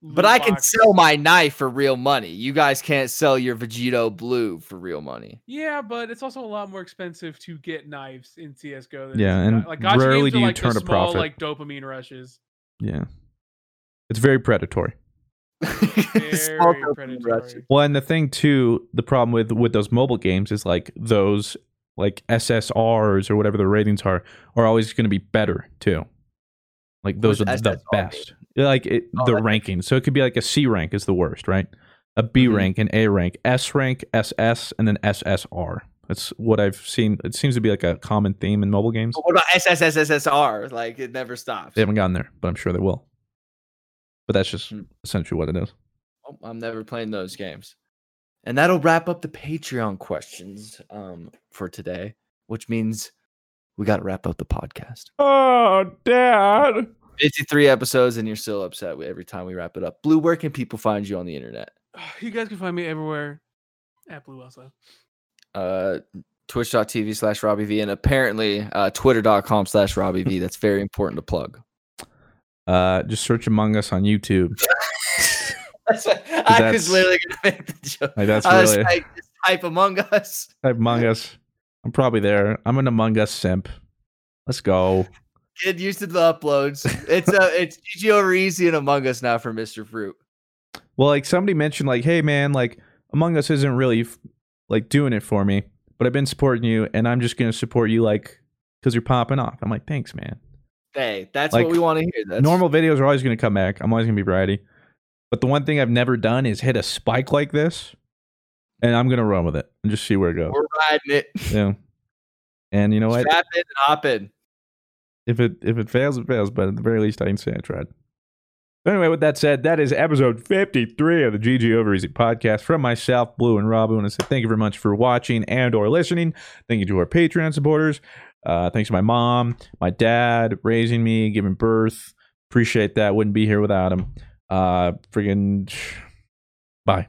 But I can box- sell my knife for real money. You guys can't sell your Vegito Blue for real money. Yeah, but it's also a lot more expensive to get knives in CS:GO. Than Yeah, it is in and like gacha rarely games do you like turn the a small, profit. like dopamine rushes. yeah. It's very predatory. Very Small dopamine rush. predatory. Well, and the thing too, the problem with with those mobile games is like those like SSRs or whatever the ratings are are always going to be better too. Like those What's are the SSR best. Like it, Oh, the that's ranking. So it could be like a C rank is the worst, right? A B Mhm. rank, an A rank, S rank, SS, and then SSR. That's what I've seen. It seems to be like a common theme in mobile games. But what about SSSSSR? Like it never stops. They haven't gotten there, but I'm sure they will. But that's just Hmm. essentially what it is. Oh, I'm never playing those games. And that'll wrap up the Patreon questions um, for today, which means we got to wrap up the podcast. Oh, Dad. 53 episodes, and you're still upset every time we wrap it up. Blue, where can people find you on the internet? (sighs) You guys can find me everywhere at Blue also. Uh, Twitch.tv slash Robbie V, and apparently uh, Twitter.com slash Robbie V. That's very important to plug. Uh, just search Among Us on YouTube. (laughs) That's what, I that's- was literally going to make the joke. Like that's I really like, just type Among Us. (laughs) type Among Us. I'm probably there. I'm an Among Us simp. Let's go. Get used to the uploads. It's uh, it's GG over easy and Among Us now for Mr. Fruit. Well, like somebody mentioned, like, hey man, like Among Us isn't really like doing it for me, but I've been supporting you, and I'm just gonna support you, like, because you're popping off. I'm like, thanks, man. Hey, that's Like, what we want to hear. That's Normal videos are always gonna come back. I'm always gonna be variety, but the one thing I've never done is hit a spike like this, and I'm gonna run with it and just see where it goes. We're riding it. Yeah. And you know what? Strap in and hop in. if it if it fails, it fails. But at the very least, I can say I tried. Anyway, with that said, that is episode 53 of the GG Over Easy podcast from myself, Blue, and Rob. And I want to say thank you very much for watching and or listening. Thank you to our Patreon supporters. Uh, thanks to my mom, my dad, raising me, giving birth. Appreciate that. Wouldn't be here without him. Uh, friggin' bye.